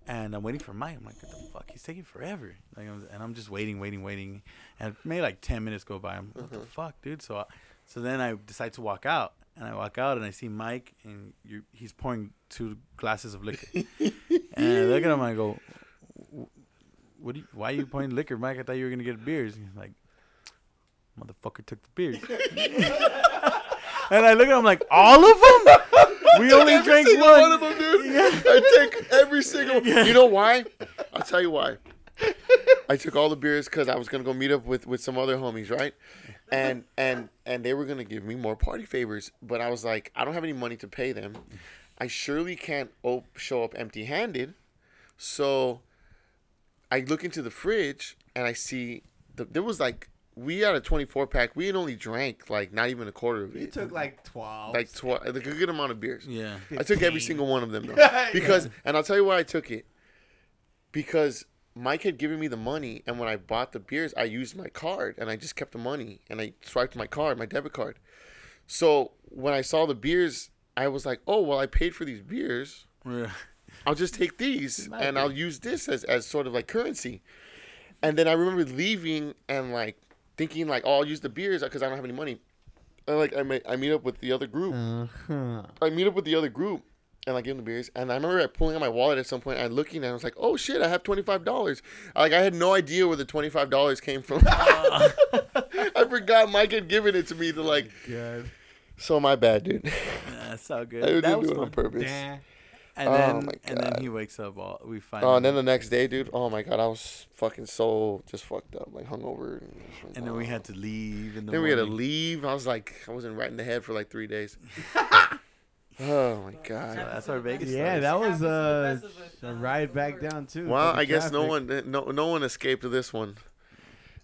and I'm waiting for Mike. I'm like, "What the fuck? He's taking forever." Like, I'm, and I'm just waiting, waiting, waiting, and maybe like ten minutes go by. I'm, what the fuck, dude? So, I, so then I decide to walk out, and I walk out, and I see Mike, and he's pouring two glasses of liquor, and I look at him, and I go, "What? You, why are you pouring liquor, Mike? I thought you were gonna get beers." And he's like, "Motherfucker took the beers." And I look at him like, all of them? We only every drank single one. one of them, dude. I take every single. You know why? I'll tell you why. I took all the beers because I was gonna go meet up with, with some other homies, right? And and and they were gonna give me more party favors, but I was like, I don't have any money to pay them. I surely can't op- show up empty-handed. So I look into the fridge and I see the, there was like we had a 24 pack. We had only drank like not even a quarter of it. You took like twelve. like tw- like a good amount of beers. Yeah. I took every single one of them though. Because and I'll tell you why I took it. Because Mike had given me the money and when I bought the beers, I used my card and I just kept the money and I swiped my card, my debit card. So when I saw the beers, I was like, "Oh, well I paid for these beers. Yeah. I'll just take these and I'll use this as, as sort of like currency." And then I remember leaving and like thinking like, "Oh, I'll use the beers because I don't have any money." And like I may, I meet up with the other group. Uh-huh. I meet up with the other group and I give them the beers. And I remember pulling out my wallet at some point and looking and I was like, oh shit, I have $25. Like, I had no idea where the $25 came from. I forgot Mike had given it to me to, like, oh, God. so my bad, dude. Yeah, so I good. didn't That do was it on fun. purpose. Damn. And Oh then, my and then he wakes up. All we find. Oh, and then the next day, dude, oh my God, I was fucking so just fucked up, like hungover. And, and then we had to leave. In the Then we had to leave. I was like, I wasn't right in the head for like three days. oh my So God. that's our Vegas. Yeah, stories. that was Happens to the uh, best of us, a huh? ride back down too. Well, for the I guess no one, no, no one escaped this one.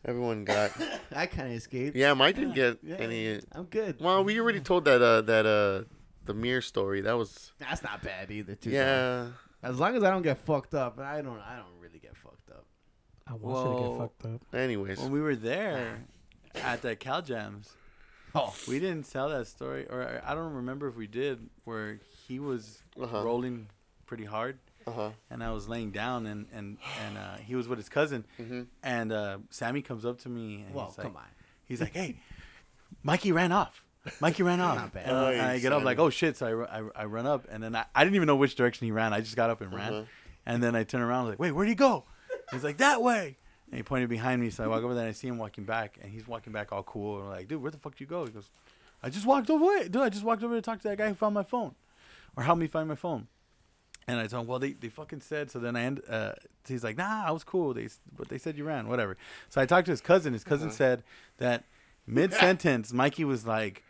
Everyone got. I kind of escaped. Yeah, Mike didn't get Yeah, any. I'm good. Well, we already told that uh that uh the mirror story. That was That's not bad either. Too. though. yeah. As long as I don't get fucked up, and I don't. I don't really get fucked up. I want you to get fucked up. Anyways, when we were there at the Cal Jams, Oh, we didn't tell that story, or I don't remember if we did, where he was Uh-huh. rolling pretty hard, uh huh. and I was laying down, and and and uh, he was with his cousin, hmm and uh, Sammy comes up to me, and well, he's like, come on. he's like, hey, Mikey ran off. Mikey ran off. Not bad. And, I- and I get up Sammy. like, oh shit! So I, ru- I, I run up, and then I, I didn't even know which direction he ran. I just got up and ran, Uh-huh. and then I turn around, I was like, wait, where'd he go? He's like that way, and he pointed behind me. So I walk over there, and I see him walking back, and he's walking back all cool. And I'm like, dude, where the fuck did you go? He goes, I just walked over. Dude, I just walked over to talk to that guy who found my phone, or helped me find my phone. And I told him, well, they, they fucking said. So then I end. Uh, he's like, nah, I was cool. They but they said you ran, whatever. So I talked to his cousin. His cousin said that mid sentence, Mikey was like,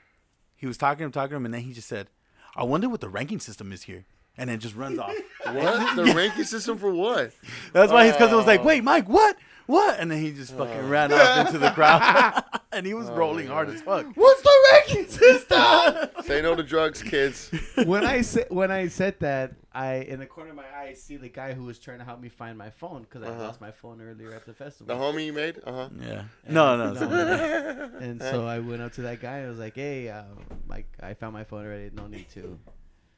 he was talking to him, talking to him, and then he just said, I wonder what the ranking system is here, and then just runs off. What the ranking system for what? That's why his cousin was like, Oh. "Wait, Mike, what? What?" And then he just fucking ran off into the crowd, and he was Oh, rolling hard as fuck. What's the ranking system? Say no to drugs, kids. when I said when I said that, I in the corner of my eye see the guy who was trying to help me find my phone because I Uh-huh. lost my phone earlier at the festival. The homie you made? Uh huh. Yeah. And- No, no. it's- And so I went up to that guy. and I was like, "Hey, uh, Mike, I found my phone already. No need to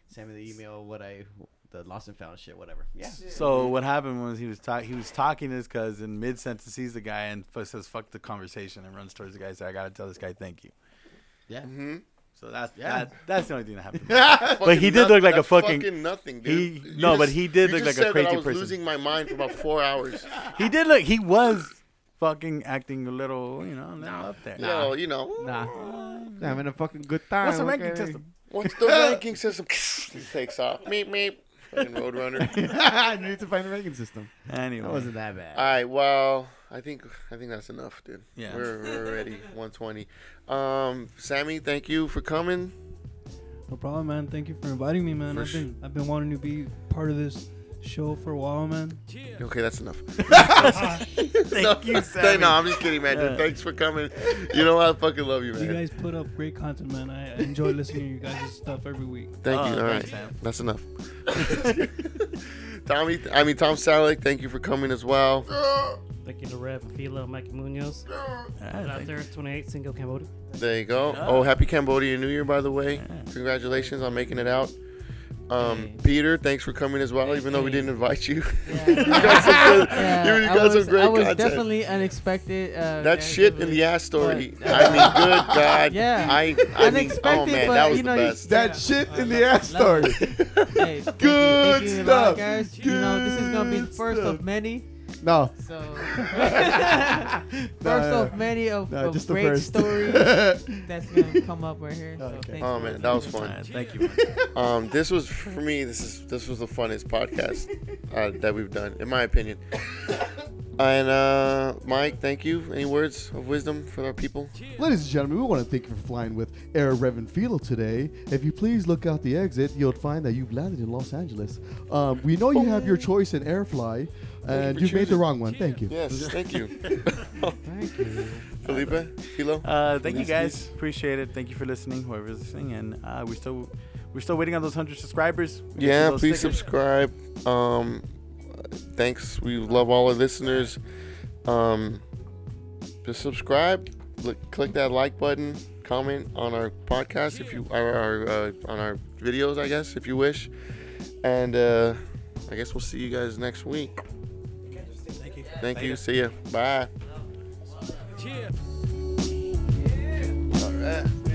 send me the email. What I the lost and found shit, whatever. Yeah. So what happened was he was talking. He was talking to his cousin mid sentence, sees the guy and f- says "fuck the conversation" and runs towards the guy. Says, "I gotta tell this guy thank you." Yeah. Mm-hmm. So that's Yeah. that, that's the only thing that happened. But he did look like a fucking- nothing, he- dude. You no, but he did look just like a said that crazy I was person. losing my mind for about four hours. he did look. He was fucking acting a little, you know, a little up there. You know, you know. Nah. Having a fucking good time. What's the what ranking can system? What's the ranking system? he takes off. Meep meep. Fucking Roadrunner. I need to find the ranking system. Anyway, That wasn't that bad. All right. Well, I think I think that's enough, dude. Yeah. We're, we're already 120. Um, Sammy, thank you for coming. No problem, man. Thank you for inviting me, man. For I've sh- been I've been wanting to be part of this show for a while, man. Okay, that's enough. Thank no, you, no, Sammy. no, I'm just kidding, man. Dude, Yeah. thanks for coming. You know I fucking love you, man. You guys put up great content, man. I I enjoy listening to you guys' stuff every week. Thank Oh, you. All right, thanks, Sam. that's enough. Tommy, I mean Tom Selleck, thank you for coming as well. Thank you to Rev Filo, Mikey Munoz. Alright, Get out there, 28, single Cambodia. There you go. Ah. Oh, happy Cambodian New Year, by the way. Congratulations on making it out. Um, Peter, thanks for coming as well, even though we didn't invite you. Yeah, you got some good, yeah, you got was, some great I was content. definitely unexpected. Uh, that shit in the ass story. But- I mean, good God. Yeah. I, I mean, oh Unexpected, man, but, that was you the know, you- best. That Yeah. shit in Uh, the ass love- story. Hey, Good you, thank lot, stuff. guys. You know, this is gonna be the Good first stuff. of many. No. So, first no, of many of, no, of just the great first. stories that's gonna come up right here. So Okay. thanks Oh man, that was fun. Alright, thank you. Um, this was for me. This is this was the funnest podcast uh, that we've done, in my opinion. And uh, Mike, thank you. Any words of wisdom for our people? Ladies and gentlemen, we want to thank you for flying with Air Reverend Filo today. If you please look out the exit, you'll find that you've landed in Los Angeles. Um, we know you have your choice in Airfly, and for you've made the wrong one. Thank you. Yes, thank you. Thank you. Felipe, Filo. Uh, thank you guys. Appreciate it. Thank you for listening, whoever's listening, and uh, we're still we're still waiting on those hundred subscribers. We Yeah, please stickers. subscribe. Um, thanks. We love all our listeners. Um, just subscribe. Look, click that like button. Comment on our podcast if you our, our uh, on our videos, I guess, if you wish. And uh, I guess we'll see you guys next week. Thank you. You. See ya. Bye. Yeah. All right.